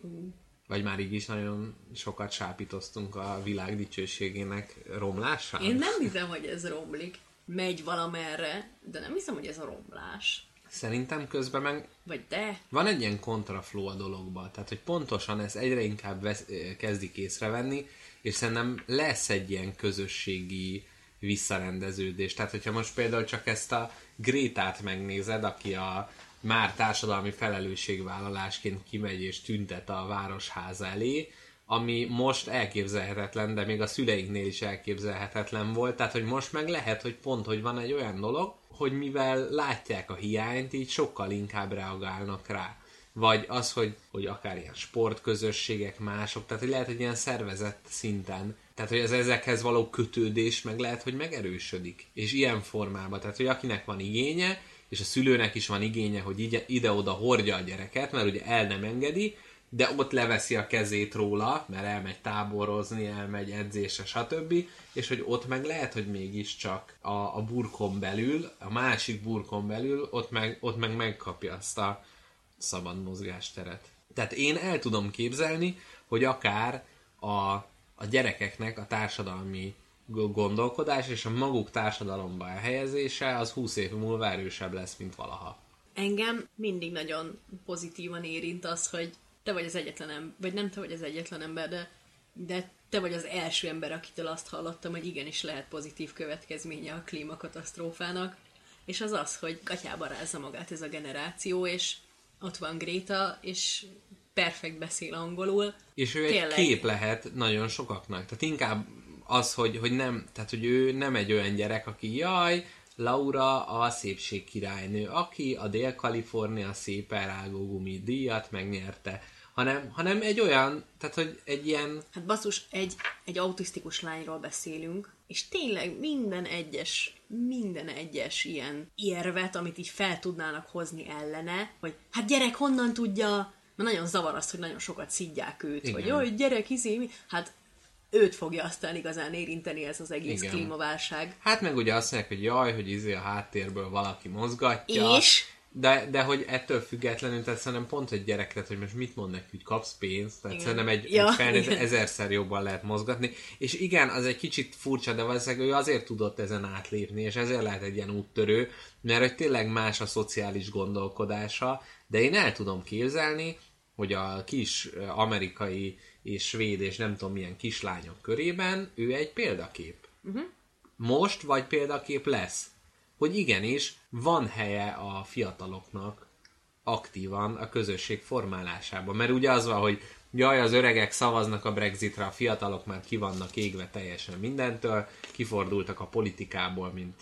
Vagy már így is nagyon sokat sápítoztunk a világ dicsőségének romlásán? Én nem hiszem, hogy ez romlik. Megy valamerre, de nem hiszem, hogy ez a romlás. Szerintem közben meg Vagy de, van egy ilyen kontraflow a dologban, tehát hogy pontosan ez egyre inkább vesz, kezdik észrevenni, és szerintem lesz egy ilyen közösségi visszarendeződés. Tehát, hogyha most például csak ezt a Grétát megnézed, aki a már társadalmi felelősségvállalásként kimegy és tüntet a városháza elé, ami most elképzelhetetlen, de még a szüleinknél is elképzelhetetlen volt, tehát hogy most meg lehet, hogy pont, hogy van egy olyan dolog, hogy mivel látják a hiányt, így sokkal inkább reagálnak rá. Vagy az, hogy, hogy akár ilyen sportközösségek, mások, tehát hogy lehet, hogy ilyen szervezett szinten, tehát hogy az ezekhez való kötődés meg lehet, hogy megerősödik. És ilyen formában, tehát hogy akinek van igénye, és a szülőnek is van igénye, hogy ide- ide-oda hordja a gyereket, mert ugye el nem engedi, de ott leveszi a kezét róla, mert elmegy táborozni, elmegy edzésre, stb. És hogy ott meg lehet, hogy mégiscsak a, a burkon belül, a másik burkon belül, ott meg, ott meg megkapja azt a szabad mozgásteret. Tehát én el tudom képzelni, hogy akár a, a gyerekeknek a társadalmi gondolkodás és a maguk társadalomba elhelyezése az 20 év múlva erősebb lesz, mint valaha. engem mindig nagyon pozitívan érint az, hogy te vagy az egyetlen ember, vagy nem te vagy az egyetlen ember, de, de te vagy az első ember, akitől azt hallottam, hogy igenis lehet pozitív következménye a klímakatasztrófának, és az az, hogy gatyába rázza magát ez a generáció, és ott van Gréta, és perfekt beszél angolul. És ő egy Tényleg. kép lehet nagyon sokaknak. Tehát inkább az, hogy, hogy nem, tehát hogy ő nem egy olyan gyerek, aki jaj, Laura a szépség királynő, aki a Dél-Kalifornia szép elrágó gumi díjat megnyerte, hanem, hanem egy olyan, tehát hogy egy ilyen, Hát basszus, egy, egy autisztikus lányról beszélünk, és tényleg minden egyes, minden egyes ilyen érvet, amit így fel tudnának hozni ellene, hogy hát gyerek, honnan tudja, mert nagyon zavar az, hogy nagyon sokat szidják őt, Igen. hogy jaj, gyerek, izé, hát őt fogja aztán igazán érinteni ez az egész Igen. klímaválság. hát meg ugye azt mondják, hogy jaj, hogy izé a háttérből valaki mozgatja. És? De, de hogy ettől függetlenül, tehát szerintem pont egy gyerekre, hogy most mit mond neki, hogy kapsz pénzt, tehát Igen. szerintem egy, Ja, egy felnőtt ezerszer jobban lehet mozgatni. És igen, az egy kicsit furcsa, de valószínűleg ő azért tudott ezen átlépni, és ezért lehet egy ilyen úttörő, mert hogy tényleg más a szociális gondolkodása, de én el tudom képzelni, hogy a kis ö, amerikai és svéd és nem tudom milyen kislányok körében ő egy példakép. Most vagy példakép lesz. Hogy igenis van helye a fiataloknak aktívan a közösség formálásában. Mert ugye az van, hogy jaj, az öregek szavaznak a Brexitre, a fiatalok már ki vannak égve teljesen mindentől, kifordultak a politikából, mint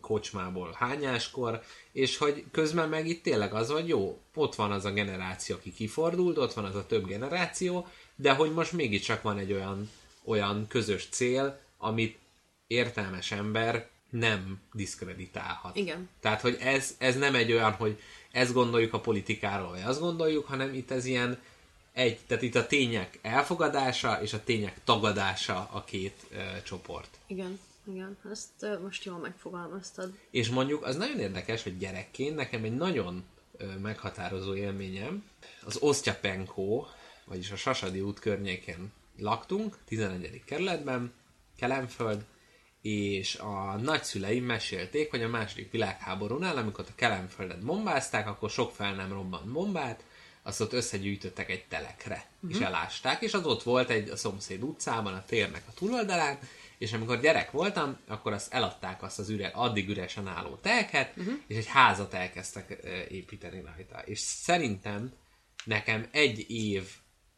kocsmából hányáskor, és hogy közben meg itt tényleg az, hogy jó, ott van az a generáció, aki kifordult, ott van az a több generáció, de hogy most mégiscsak van egy olyan, olyan közös cél, amit értelmes ember nem diszkreditálhat. Igen. Tehát, hogy ez, ez nem egy olyan, hogy ezt gondoljuk a politikáról, vagy azt gondoljuk, hanem itt ez ilyen egy, tehát itt a tények elfogadása és a tények tagadása a két e, csoport. Igen, igen, ezt ö, most jól megfogalmaztad. És mondjuk az nagyon érdekes, hogy gyerekként nekem egy nagyon ö, meghatározó élményem, az Osztyapenkó, vagyis a Sasadi út környékén laktunk, 11. kerületben, Kelemföld, és a nagyszüleim mesélték, hogy a második világháborúnál, amikor a Kelemföldet bombázták, akkor sok fel nem robbant bombát, azt ott összegyűjtöttek egy telekre, uh-huh. és elásták, és az ott volt egy a szomszéd utcában, a térnek a túloldalán, és amikor gyerek voltam, akkor azt eladták azt az üre, addig üresen álló telket, uh-huh. és egy házat elkezdtek építeni rajta. És szerintem nekem egy év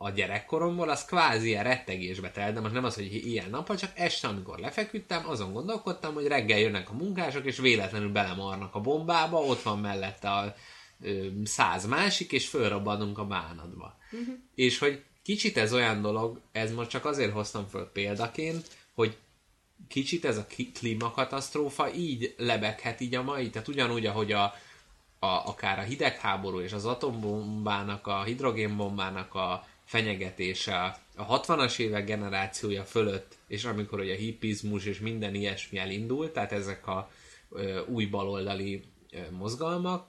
a gyerekkoromból, az kvázi ilyen rettegésbe telt, de most nem az, hogy ilyen nappal, csak este, amikor lefeküdtem, azon gondolkodtam, hogy reggel jönnek a munkások, és véletlenül belemarnak a bombába, ott van mellette a ö, száz másik, és fölrobbanunk a bánatba. Uh-huh. És hogy kicsit ez olyan dolog, ez most csak azért hoztam föl példaként, hogy kicsit ez a klímakatasztrófa így lebeghet így a mai, tehát ugyanúgy, ahogy a, a, akár a hidegháború és az atombombának, a hidrogénbombának a fenyegetése a 60-as évek generációja fölött, és amikor ugye a hippizmus és minden ilyesmi elindult, tehát ezek a ö, új baloldali ö, mozgalmak,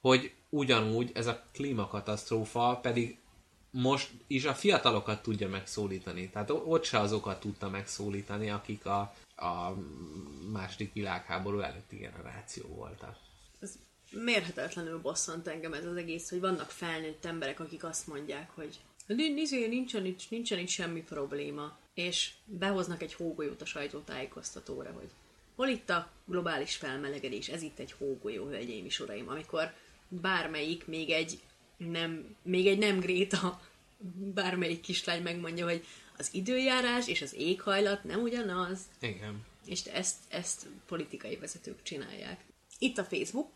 hogy ugyanúgy ez a klímakatasztrófa pedig most is a fiatalokat tudja megszólítani. Tehát ott se azokat tudta megszólítani, akik a, a második világháború előtti generáció voltak. Ez mérhetetlenül bosszant engem ez az egész, hogy vannak felnőtt emberek, akik azt mondják, hogy "Ni- nincsen, nincsen, itt, nincsen itt semmi probléma. És behoznak egy hógolyót a sajtótájékoztatóra, hogy hol itt a globális felmelegedés, ez itt egy hógolyó, hölgyeim és uraim, amikor bármelyik, még egy nem, még egy nem Gréta, bármelyik kislány megmondja, hogy az időjárás és az éghajlat nem ugyanaz, Igen. és ezt, ezt politikai vezetők csinálják. Itt a Facebook,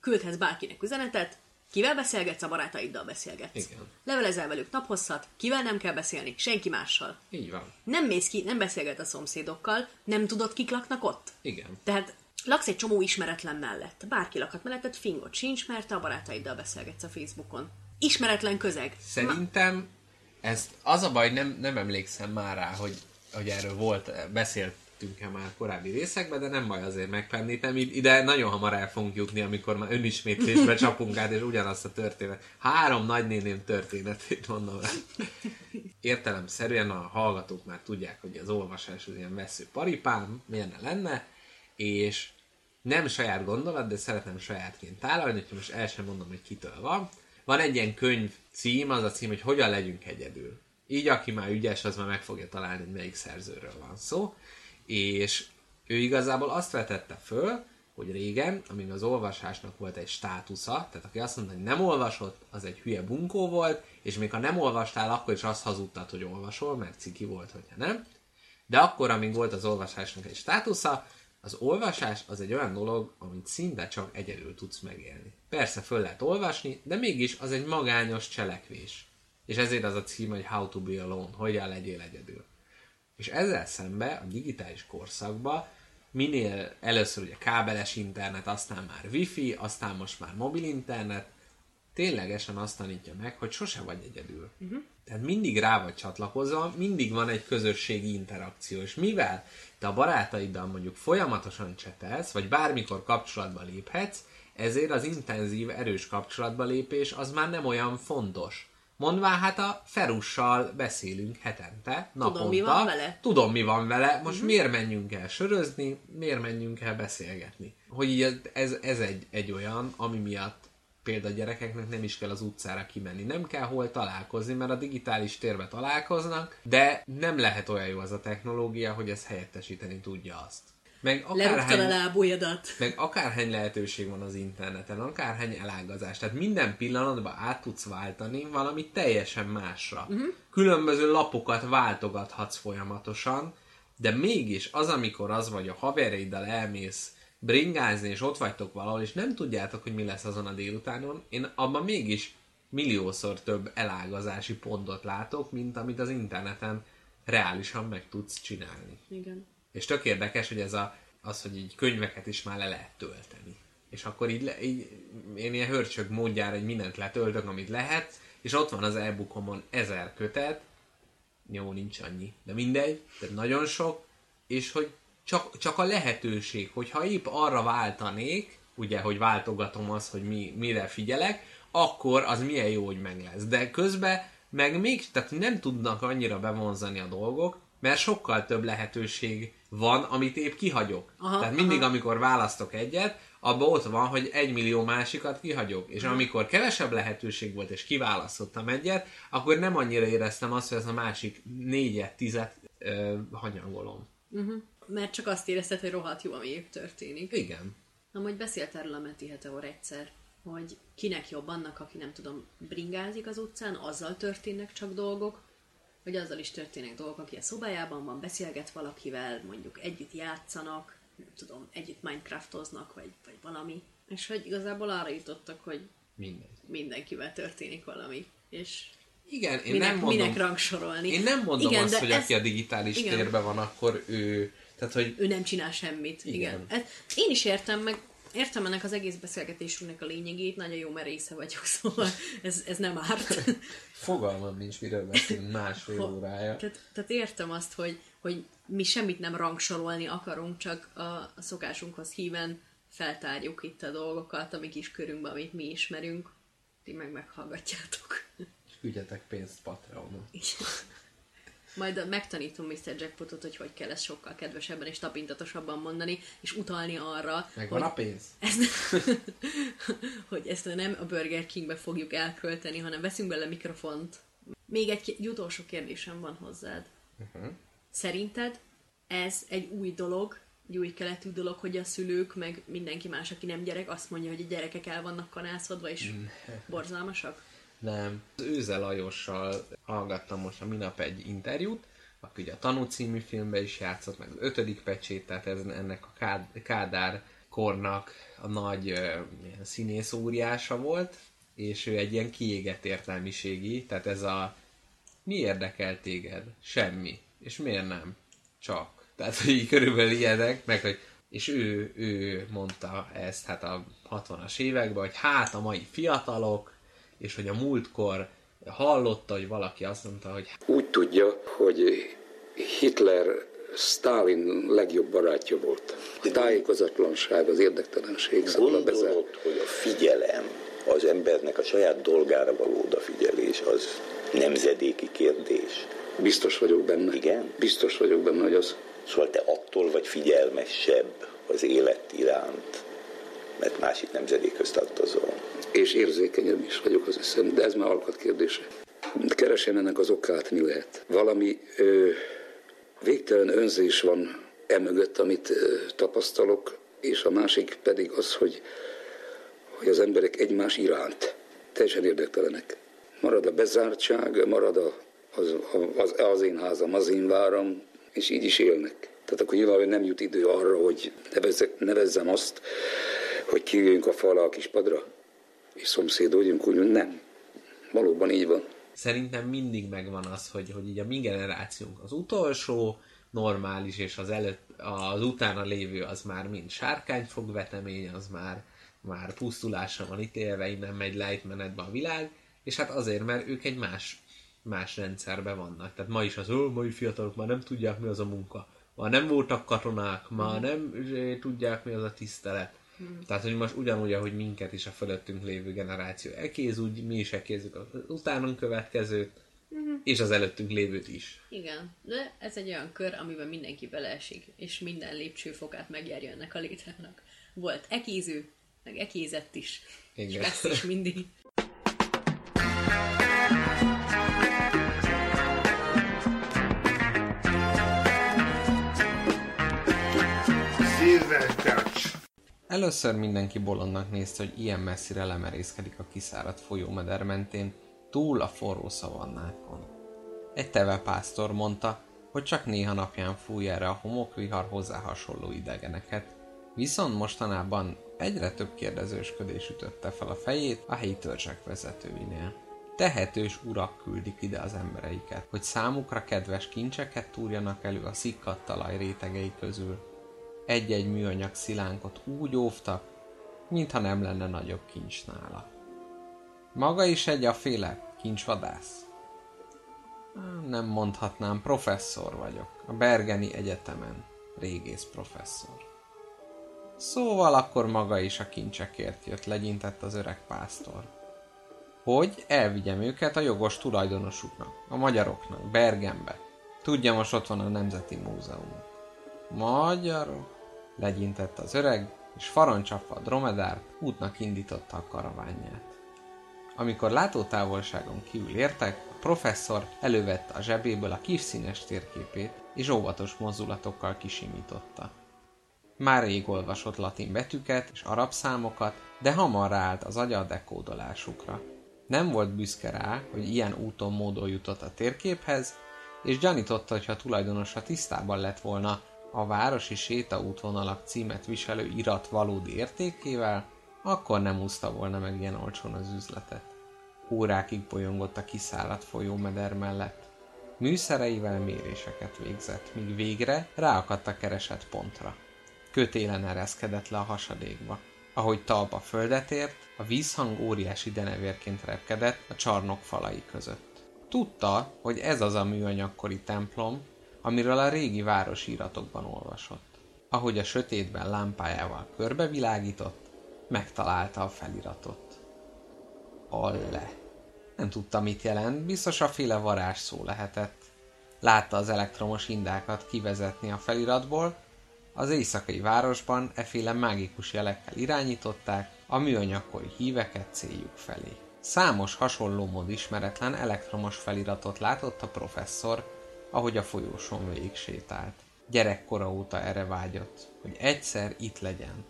küldhetsz bárkinek üzenetet, kivel beszélgetsz, a barátaiddal beszélgetsz. Igen. Levelezel velük naphosszat, kivel nem kell beszélni, senki mással. Így van. Nem mész ki, nem beszélget a szomszédokkal, nem tudod, kik laknak ott. Igen. Tehát laksz egy csomó ismeretlen mellett. Bárki lakhat melletted, fingot sincs, mert te a barátaiddal beszélgetsz a Facebookon. Ismeretlen közeg. Szerintem ez az a baj, nem, nem emlékszem már rá, hogy, hogy erről volt, beszéltünk-e már korábbi részekben, de nem baj azért megpennítem. Ide nagyon hamar el fogunk jutni, amikor már önismétlésbe csapunk át, és ugyanazt a történet. Három nagynéném történetét mondom rá. Értelemszerűen a hallgatók már tudják, hogy az olvasás az ilyen vesző paripám, miért ne lenne, és nem saját gondolat, de szeretném sajátként tálalni, úgyhogy most el sem mondom, hogy kitől van. Van egy ilyen könyv cím, az a cím, hogy hogyan legyünk egyedül. Így aki már ügyes, az már meg fogja találni, hogy melyik szerzőről van szó. És ő igazából azt vetette föl, hogy régen, amíg az olvasásnak volt egy státusza, tehát aki azt mondta, hogy nem olvasott, az egy hülye bunkó volt, és még ha nem olvastál, akkor is azt hazudtad, hogy olvasol, mert ciki volt, hogyha nem. De akkor, amíg volt az olvasásnak egy státusza, az olvasás az egy olyan dolog, amit szinte csak egyedül tudsz megélni. Persze föl lehet olvasni, de mégis az egy magányos cselekvés. És ezért az a cím, hogy How to be alone, hogyan legyél egyedül. És ezzel szembe a digitális korszakban minél először ugye kábeles internet, aztán már wifi, aztán most már mobil internet, ténylegesen azt tanítja meg, hogy sose vagy egyedül. Uh-huh. Tehát mindig rá vagy csatlakozva, mindig van egy közösségi interakció, és mivel te a barátaiddal mondjuk folyamatosan csetelsz, vagy bármikor kapcsolatba léphetsz, ezért az intenzív, erős kapcsolatba lépés az már nem olyan fontos. Mondván hát a Ferussal beszélünk hetente, naponta. mi van vele. Tudom, mi van vele. Most uh-huh. miért menjünk el sörözni, miért menjünk el beszélgetni. Hogy így ez- ez, egy, egy olyan, ami miatt például gyerekeknek nem is kell az utcára kimenni. Nem kell hol találkozni, mert a digitális térbe találkoznak, de nem lehet olyan jó az a technológia, hogy ez helyettesíteni tudja azt. Meg Lerúgtad a akárhány, lábujjadat. meg akárhány lehetőség van az interneten, akárhány elágazás, tehát minden pillanatban át tudsz váltani valami teljesen másra. Uh-huh. Különböző lapokat váltogathatsz folyamatosan, de mégis az, amikor az vagy a haverjaiddal elmész bringázni, és ott vagytok valahol, és nem tudjátok, hogy mi lesz azon a délutánon, én abban mégis milliószor több elágazási pontot látok, mint amit az interneten reálisan meg tudsz csinálni. Igen. És tök érdekes, hogy ez a, az, hogy így könyveket is már le lehet tölteni. És akkor így, le, így én ilyen hörcsög módjára, hogy mindent letöltök, amit lehet, és ott van az e-bookomon ezer kötet, jó, nincs annyi, de mindegy, tehát nagyon sok, és hogy csak, csak a lehetőség, hogyha épp arra váltanék, ugye, hogy váltogatom azt, hogy mi, mire figyelek, akkor az milyen jó, hogy meg lesz. De közben meg még, tehát nem tudnak annyira bevonzani a dolgok, mert sokkal több lehetőség van, amit épp kihagyok. Aha, tehát mindig, aha. amikor választok egyet, abban ott van, hogy egy millió másikat kihagyok. És amikor kevesebb lehetőség volt, és kiválasztottam egyet, akkor nem annyira éreztem azt, hogy ez a másik négyet, tizet ö, hanyagolom. Uh-huh. Mert csak azt érezted, hogy rohadt jó, ami épp történik. Igen. Amúgy beszélt erről a Meti Heteor egyszer, hogy kinek jobb annak, aki nem tudom, bringázik az utcán, azzal történnek csak dolgok, vagy azzal is történnek dolgok, aki a szobájában van, beszélget valakivel, mondjuk együtt játszanak, nem tudom, együtt Minecraftoznak, vagy, vagy valami. És hogy igazából arra jutottak, hogy Minden. mindenkivel történik valami. És Igen, én minek, nem mondom, minek rangsorolni. én nem mondom Igen, azt, hogy ez- aki a digitális igen. térben van, akkor ő... Tehát, hogy ő nem csinál semmit. Igen. Igen. Igen. Ez, én is értem, meg értem ennek az egész beszélgetésünknek a lényegét, nagyon jó merésze vagyok, szóval ez, ez nem árt. fogalmam nincs, miről beszélünk másfél órája. tehát, tehát értem azt, hogy, hogy mi semmit nem rangsorolni akarunk, csak a, a szokásunkhoz híven feltárjuk itt a dolgokat, a mi kis körünkben, amit mi ismerünk. Ti meg meghallgatjátok. Ügyetek pénzt Patreonon. Majd megtanítom Mr. Jackpotot, hogy hogy kell ezt sokkal kedvesebben és tapintatosabban mondani, és utalni arra, Megvan hogy a pénz? ezt, hogy ezt nem a Burger Kingbe fogjuk elkölteni, hanem veszünk bele mikrofont. Még egy, egy utolsó kérdésem van hozzád. Uh-huh. Szerinted ez egy új dolog, egy új keletű dolog, hogy a szülők, meg mindenki más, aki nem gyerek, azt mondja, hogy a gyerekek el vannak kanászodva, és borzalmasak? Nem. Az Őze Lajossal hallgattam most a minap egy interjút, aki ugye a Tanú című filmben is játszott, meg az ötödik pecsét, tehát ez ennek a Kád- Kádár kornak a nagy ö, színész óriása volt, és ő egy ilyen kiégett értelmiségi, tehát ez a mi érdekel téged? Semmi. És miért nem? Csak. Tehát, hogy így körülbelül ilyenek, meg hogy és ő, ő mondta ezt hát a 60-as években, hogy hát a mai fiatalok, és hogy a múltkor hallotta, hogy valaki azt mondta, hogy Úgy tudja, hogy Hitler Stalin legjobb barátja volt. A tájékozatlanság, az érdektelenség szállal bezárt. Gondolod, hogy a figyelem, az embernek a saját dolgára való odafigyelés, az nemzedéki kérdés. Biztos vagyok benne. Igen? Biztos vagyok benne, hogy az. Szóval te attól vagy figyelmesebb az élet iránt, mert másik nemzedékhöz tartozol. És érzékenyebb is vagyok az eszem, de ez már alkat kérdése. Keresem ennek az okát, mi lehet. Valami ö, végtelen önzés van emögött, amit ö, tapasztalok, és a másik pedig az, hogy, hogy az emberek egymás iránt teljesen érdektelenek. Marad a bezártság, marad a, az, az, az én házam, az én váram, és így is élnek. Tehát akkor nyilván nem jut idő arra, hogy nevezzek, nevezzem azt, hogy kijöjjünk a fal a kis padra, és szomszédodjunk, úgy nem. Valóban így van. szerintem mindig megvan az, hogy, hogy így a mi generációnk az utolsó, normális, és az előtt, az utána lévő az már mind sárkányfogvetemény, az már, már pusztulásra van ítélve, innen megy lejtmenetbe a világ, és hát azért, mert ők egy más, más rendszerben vannak. Tehát ma is az, ó, mai fiatalok már nem tudják, mi az a munka. Ma nem voltak katonák, ma nem eh, tudják, mi az a tisztelet. Tehát, hogy most ugyanúgy, ahogy minket is a fölöttünk lévő generáció ekéz, úgy mi is ekézzük az utánunk következőt, Mhm. és az előttünk lévőt is. Igen, de ez egy olyan kör, amiben mindenki beleesik, és minden lépcsőfokát megjárja ennek a létrának. Volt ekéző, meg ekézett is. És Igen. lesz is mindig. Először mindenki bolondnak nézte, hogy ilyen messzire lemerészkedik a kiszáradt folyómeder mentén, túl a forró szavannákon. Egy tevepásztor mondta, hogy csak néha napján fúj erre a homokvihar hozzá hasonló idegeneket, viszont mostanában egyre több kérdezősködés ütötte fel a fejét a helyi törzsek vezetőinél. Tehetős urak küldik ide az embereiket, hogy számukra kedves kincseket túrjanak elő a szikkadt talaj rétegei közül. Egy-egy műanyag szilánkot úgy óvtak, mintha nem lenne nagyobb kincs nála. Maga is egy aféle kincsvadász? Á, Nem mondhatnám, professzor vagyok. A Bergeni Egyetemen. Régész professzor. Szóval akkor maga is a kincsekért jött, legyintett az öreg pásztor. Hogy elvigyem őket a jogos tulajdonosuknak, a magyaroknak, Bergenbe. Tudja, most ott van a Nemzeti Múzeum. Magyarok? Legyintett az öreg, és faroncsapva a dromedárt útnak indította a karaványát. Amikor látótávolságon kívül értek, a professzor elővette a zsebéből a kis színes térképét, és óvatos mozdulatokkal kisimította. Már rég olvasott latin betűket és arab számokat, de hamar ráállt az agya a dekódolásukra. Nem volt büszke rá, hogy ilyen úton módon jutott a térképhez, és gyanította, hogy ha tulajdonosa tisztában lett volna a városi sétaútvonalak címet viselő irat valódi értékével, akkor nem úszta volna meg ilyen olcsón az üzletet. Órákig bolyongott a kiszáradt folyómeder mellett. Műszereivel méréseket végzett, míg végre ráakadt a keresett pontra. Kötélen ereszkedett le a hasadékba. Ahogy talpa földet ért, a vízhang óriási denevérként repkedett a csarnok falai között. Tudta, hogy ez az a műanyagkori templom, amiről a régi városiratokban olvasott. Ahogy a sötétben lámpájával körbevilágított, megtalálta a feliratot. Alle. Nem tudta, mit jelent, biztos a féle varázs szó lehetett. Látta az elektromos indákat kivezetni a feliratból, az éjszakai városban eféle mágikus jelekkel irányították a műanyagkori híveket céljuk felé. Számos hasonló mód ismeretlen elektromos feliratot látott a professzor, ahogy a folyóson végig sétált. Gyerekkora óta erre vágyott, hogy egyszer itt legyen.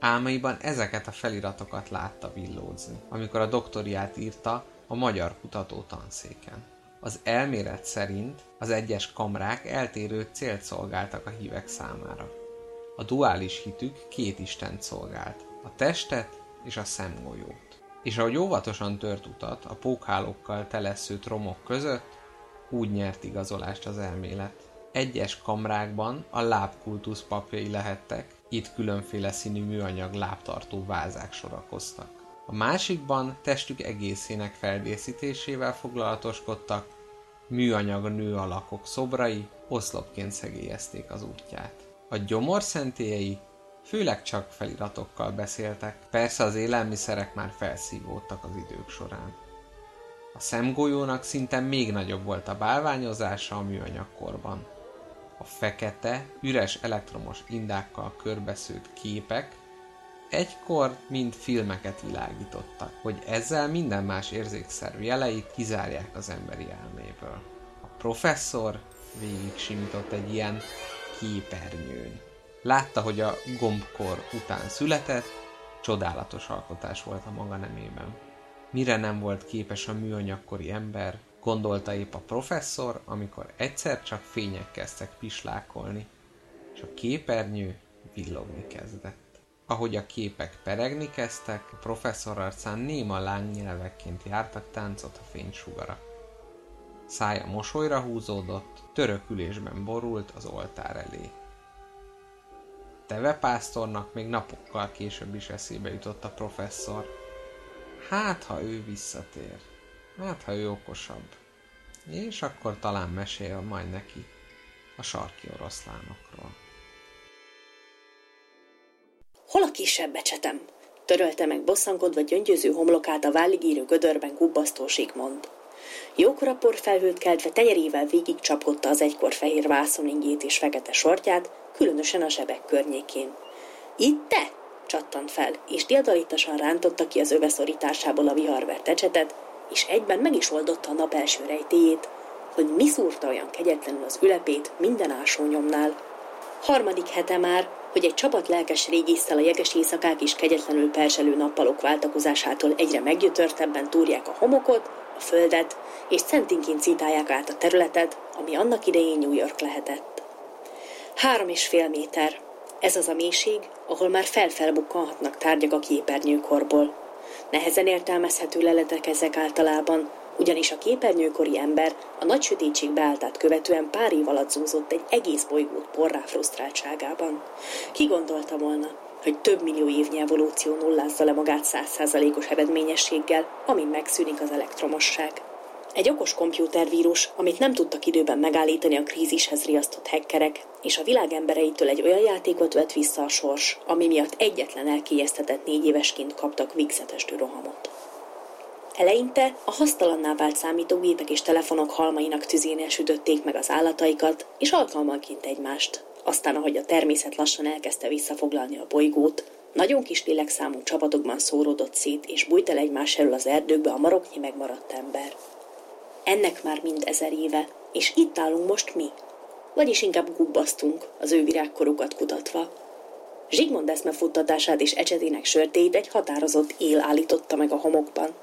Álmaiban ezeket a feliratokat látta villódzni, amikor a doktoriát írta a magyar kutató tanszéken. Az elmélet szerint az egyes kamrák eltérő célt szolgáltak a hívek számára. A duális hitük két istent szolgált, a testet és a szemgolyót. És ahogy óvatosan tört utat a pókhálókkal teleszőtt romok között, úgy nyert igazolást az elmélet. Egyes kamrákban a lábkultusz papjai lehettek, itt különféle színű műanyag lábtartó vázák sorakoztak. A másikban testük egészének feldészítésével foglalatoskodtak, műanyag nő alakok szobrai oszlopként szegélyezték az útját. A gyomor szentélyei főleg csak feliratokkal beszéltek, persze az élelmiszerek már felszívódtak az idők során. A szemgolyónak szinte még nagyobb volt a bálványozása a műanyagkorban. A fekete, üres elektromos indákkal körbeszőtt képek egykor mind filmeket világítottak, hogy ezzel minden más érzékszerű jeleit kizárják az emberi elméből. A professzor végig simított egy ilyen képernyőn. Látta, hogy a gombkor után született, csodálatos alkotás volt a maga nemében. Mire nem volt képes a műanyagkori ember, gondolta épp a professzor, amikor egyszer csak fények kezdtek pislákolni, és a képernyő villogni kezdett. Ahogy a képek peregni kezdtek, a professzor arcán néma lángnyelvekként jártak táncot a fénysugara. Szája mosolyra húzódott, törökülésben borult az oltár elé. Teve pásztornak még napokkal később is eszébe jutott a professzor. Hát, ha ő visszatér. Hát, ha ő okosabb. És akkor talán mesél majd neki a sarki oroszlánokról. Hol a kisebb becsetem? Törölte meg bosszankodva gyöngyöző homlokát a válig írő gödörben kubbasztó Zsigmond. Jókora porfelhőt keltve tenyerével végig csapkodta az egykor fehér vászoningét és fekete sortját, különösen a zsebek környékén. Itt te? Csattant fel, és diadalitasan rántotta ki az öveszorításából a viharvert ecsetet, és egyben meg is oldotta a nap első rejtéjét, hogy mi szúrta olyan kegyetlenül az ülepét minden ásónyomnál. Harmadik hete már, hogy egy csapat lelkes régészszel a jeges éjszakák is kegyetlenül perselő nappalok váltakozásától egyre meggyötörtebben túrják a homokot, a földet, és centinként citálják át a területet, ami annak idején New York lehetett. Három és fél méter. Ez az a mélység, ahol már felfelbukkanhatnak tárgyak a képernyőkorból. Nehezen értelmezhető leletek ezek általában, ugyanis a képernyőkori ember a nagy sötétség beálltát követően pár év alatt zúzott egy egész bolygót porrá frusztráltságában. Ki gondolta volna, hogy több millió évnyi evolúció nullázza le magát százszázalékos eredményességgel, amin megszűnik az elektromosság. Egy okos kompjútervírus, amit nem tudtak időben megállítani a krízishez riasztott hackerek, és a világ embereitől egy olyan játékot vett vissza a sors, ami miatt egyetlen elkélyeztetett négy évesként kaptak végzetestő rohamot. Eleinte a hasztalanná vált számítógépek és telefonok halmainak tüzén sütötték meg az állataikat, és alkalmanként egymást. Aztán, ahogy a természet lassan elkezdte visszafoglalni a bolygót, nagyon kis lélekszámú csapatokban szóródott szét, és bújt el egymás elől az erdőkbe a maroknyi megmaradt ember. Ennek már mind ezer éve, és itt állunk most mi. vagyis inkább gubbasztunk az ő virágkorukat kutatva. Zsigmond eszmefuttatását és ecsetének sörtéit egy határozott él állította meg a homokban.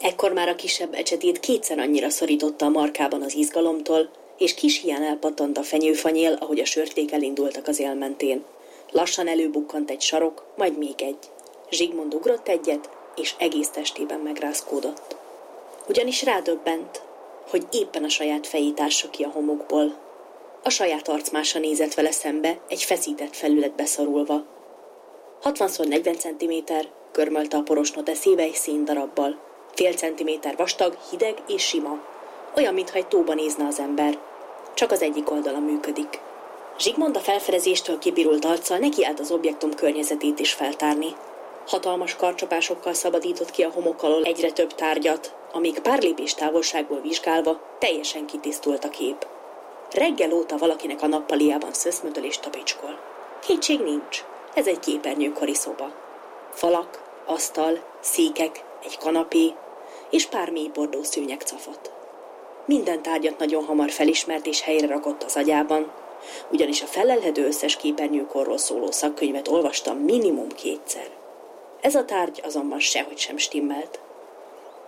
Ekkor már a kisebb ecsetét kétszer annyira szorította a markában az izgalomtól, és kis hián elpattant a fenyőfanyél, ahogy a sörték elindultak az él mentén. Lassan előbukkant egy sarok, majd még egy. Zsigmond ugrott egyet, és egész testében megrázkódott. Ugyanis rádöbbent, hogy éppen a saját fejét ássa ki a homokból. A saját arcmása nézett vele szembe, egy feszített felületbe szorulva. 60x40 cm, körmölte a porosnot eszébe egy színdarabbal. Fél centiméter vastag, hideg és sima. Olyan, mintha egy tóba nézne az ember. Csak az egyik oldala működik. Zsigmond a felfedezéstől kibirult arccal nekiállt az objektum környezetét is feltárni. Hatalmas karcsapásokkal szabadított ki a homok alól egyre több tárgyat, amíg pár lépés távolságból vizsgálva teljesen kitisztult a kép. Reggel óta valakinek a nappaliában szöszmödöl és tapicskol. Kétség nincs, ez egy képernyőkori szoba. Falak, asztal, székek, egy kanapé és pár mélybordó szőnyeg cafat. Minden tárgyat nagyon hamar felismert és helyre rakott az agyában, ugyanis a felelhető összes képernyőkorról szóló szakkönyvet olvastam minimum kétszer. Ez a tárgy azonban sehogy sem stimmelt.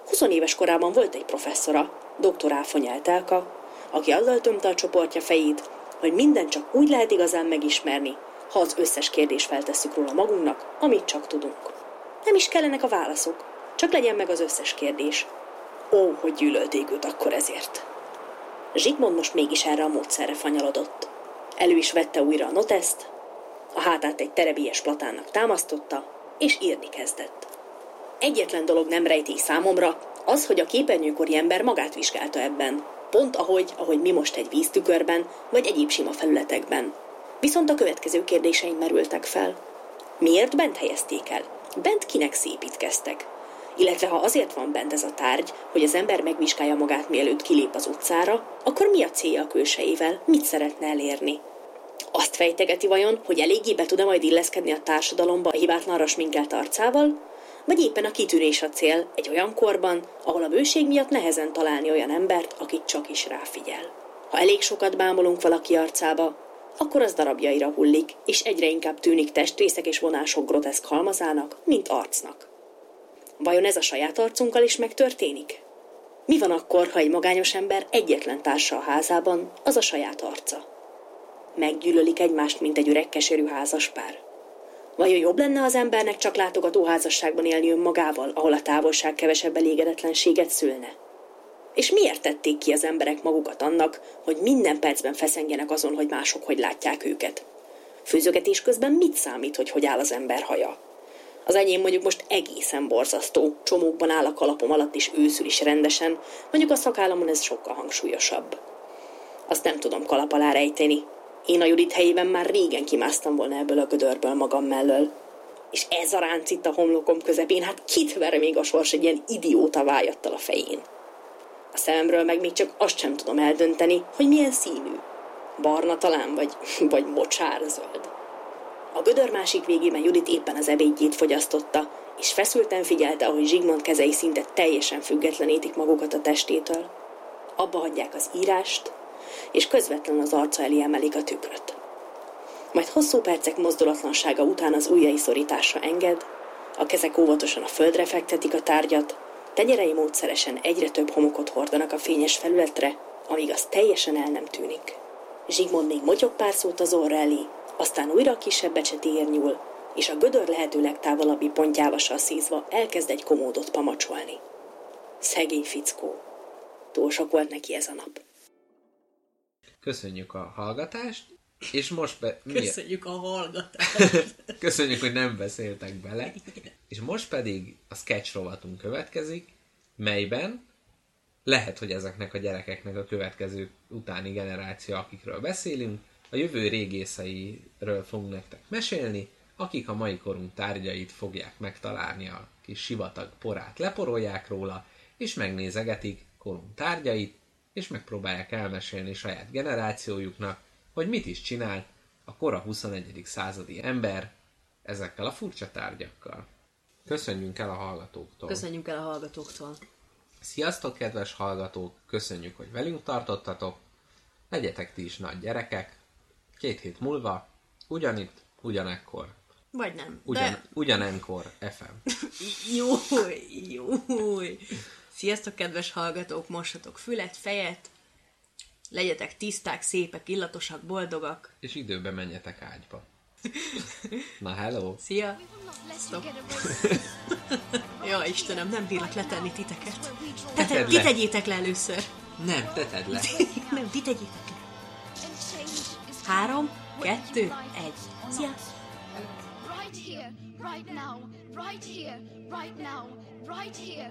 20 éves korában volt egy professzora, dr. Áfony Eltelka, aki azzal tömte a csoportja fejét, hogy minden csak úgy lehet igazán megismerni, ha az összes kérdést feltesszük róla magunknak, amit csak tudunk. Nem is kellenek a válaszok, csak legyen meg az összes kérdés. Ó, hogy gyűlölték őt akkor ezért. Zsigmond most mégis erre a módszerre fanyalodott. Elő is vette újra a noteszt, a hátát egy terebélyes platánnak támasztotta, és írni kezdett. Egyetlen dolog nem rejti számomra, az, hogy a képernyőkori ember magát vizsgálta ebben, pont ahogy, ahogy mi most egy víztükörben, vagy egyéb sima felületekben. Viszont a következő kérdéseim merültek fel. Miért bent helyezték el? Bent kinek szépítkeztek? Illetve ha azért van bent ez a tárgy, hogy az ember megvizsgálja magát mielőtt kilép az utcára, akkor mi a célja a külsejével? Mit szeretne elérni? Azt fejtegeti vajon, hogy eléggé be tud-e majd illeszkedni a társadalomba a hibátlanra sminkelt arcával? Vagy éppen a kitűnés a cél egy olyan korban, ahol a bőség miatt nehezen találni olyan embert, akit csak is ráfigyel. Ha elég sokat bámulunk valaki arcába, akkor az darabjaira hullik, és egyre inkább tűnik testrészek és vonások groteszk halmazának, mint arcnak. Vajon ez a saját arcunkkal is megtörténik? Mi van akkor, ha egy magányos ember egyetlen társa a házában, az a saját arca? Meggyűlölik egymást, mint egy öreg keserű házaspár? Vajon jobb lenne az embernek csak látogató házasságban élni önmagával, ahol a távolság kevesebb elégedetlenséget szülne? És miért tették ki az emberek magukat annak, hogy minden percben feszengenek azon, hogy mások hogy látják őket? Főzögetés közben mit számít, hogy hogy áll az ember haja? Az enyém mondjuk most egészen borzasztó, csomókban áll a kalapom alatt is őszül is rendesen, mondjuk a szakállamon ez sokkal hangsúlyosabb. Azt nem tudom kalap alá rejteni. Én a Judit helyében már régen kimásztam volna ebből a gödörből magam mellől. És ez a ránc itt a homlokom közepén, hát kit ver még a sors egy ilyen idióta vájattal a fején? A szememről meg még csak azt sem tudom eldönteni, hogy milyen színű. Barna talán, vagy, vagy mocsár-zöld. A gödör másik végében Judit éppen az ebédjét fogyasztotta, és feszülten figyelte, ahogy Zsigmond kezei szinte teljesen függetlenítik magukat a testétől. Abba hagyják az írást, és közvetlenül az arca elé emelik a tükröt. Majd hosszú percek mozdulatlansága után az ujjai szorításra enged, a kezek óvatosan a földre fektetik a tárgyat, tenyerei módszeresen egyre több homokot hordanak a fényes felületre, amíg az teljesen el nem tűnik. Zsigmond még motyog pár szót az orra elé, aztán újra a kisebb becsetéért nyúl, és a gödör lehető legtávolabbi pontjával szízva elkezd egy komódot pamacsolni. Szegény fickó. Túl sok volt neki ez a nap. Köszönjük a hallgatást, és most be... miért- Köszönjük a hallgatást. Köszönjük, hogy nem beszéltek bele. És most pedig a sketch rovatunk következik, melyben lehet, hogy ezeknek a gyerekeknek a következő utáni generáció, akikről beszélünk, a jövő régészeiről fogunk nektek mesélni, akik a mai korunk tárgyait fogják megtalálni, a kis sivatag porát leporolják róla, és megnézegetik korunk tárgyait, és megpróbálják elmesélni saját generációjuknak, hogy mit is csinál a kora 21. századi ember ezekkel a furcsa tárgyakkal. Köszönjünk el a hallgatóktól! Köszönjük el a hallgatóktól. Sziasztok, kedves hallgatók! Köszönjük, hogy velünk tartottatok! legyetek ti is nagy gyerekek, két hét múlva, ugyanitt, ugyanekkor, Vagy nem. ugyan, De ugyanenkor FM. Jó, jó. Sziasztok, kedves hallgatók, mossatok fület, fejet, legyetek tiszták, szépek, illatosak, boldogak. És időben menjetek ágyba. Na hello! Szia! Stop. ja, Istenem, nem bírlak letenni titeket. Te, te, ti le. tegyétek le először. Nem, te tedd le. nem, ti tegyétek le. Három, kettő, egy. Szia! Right here, right now, right here, right now, right here,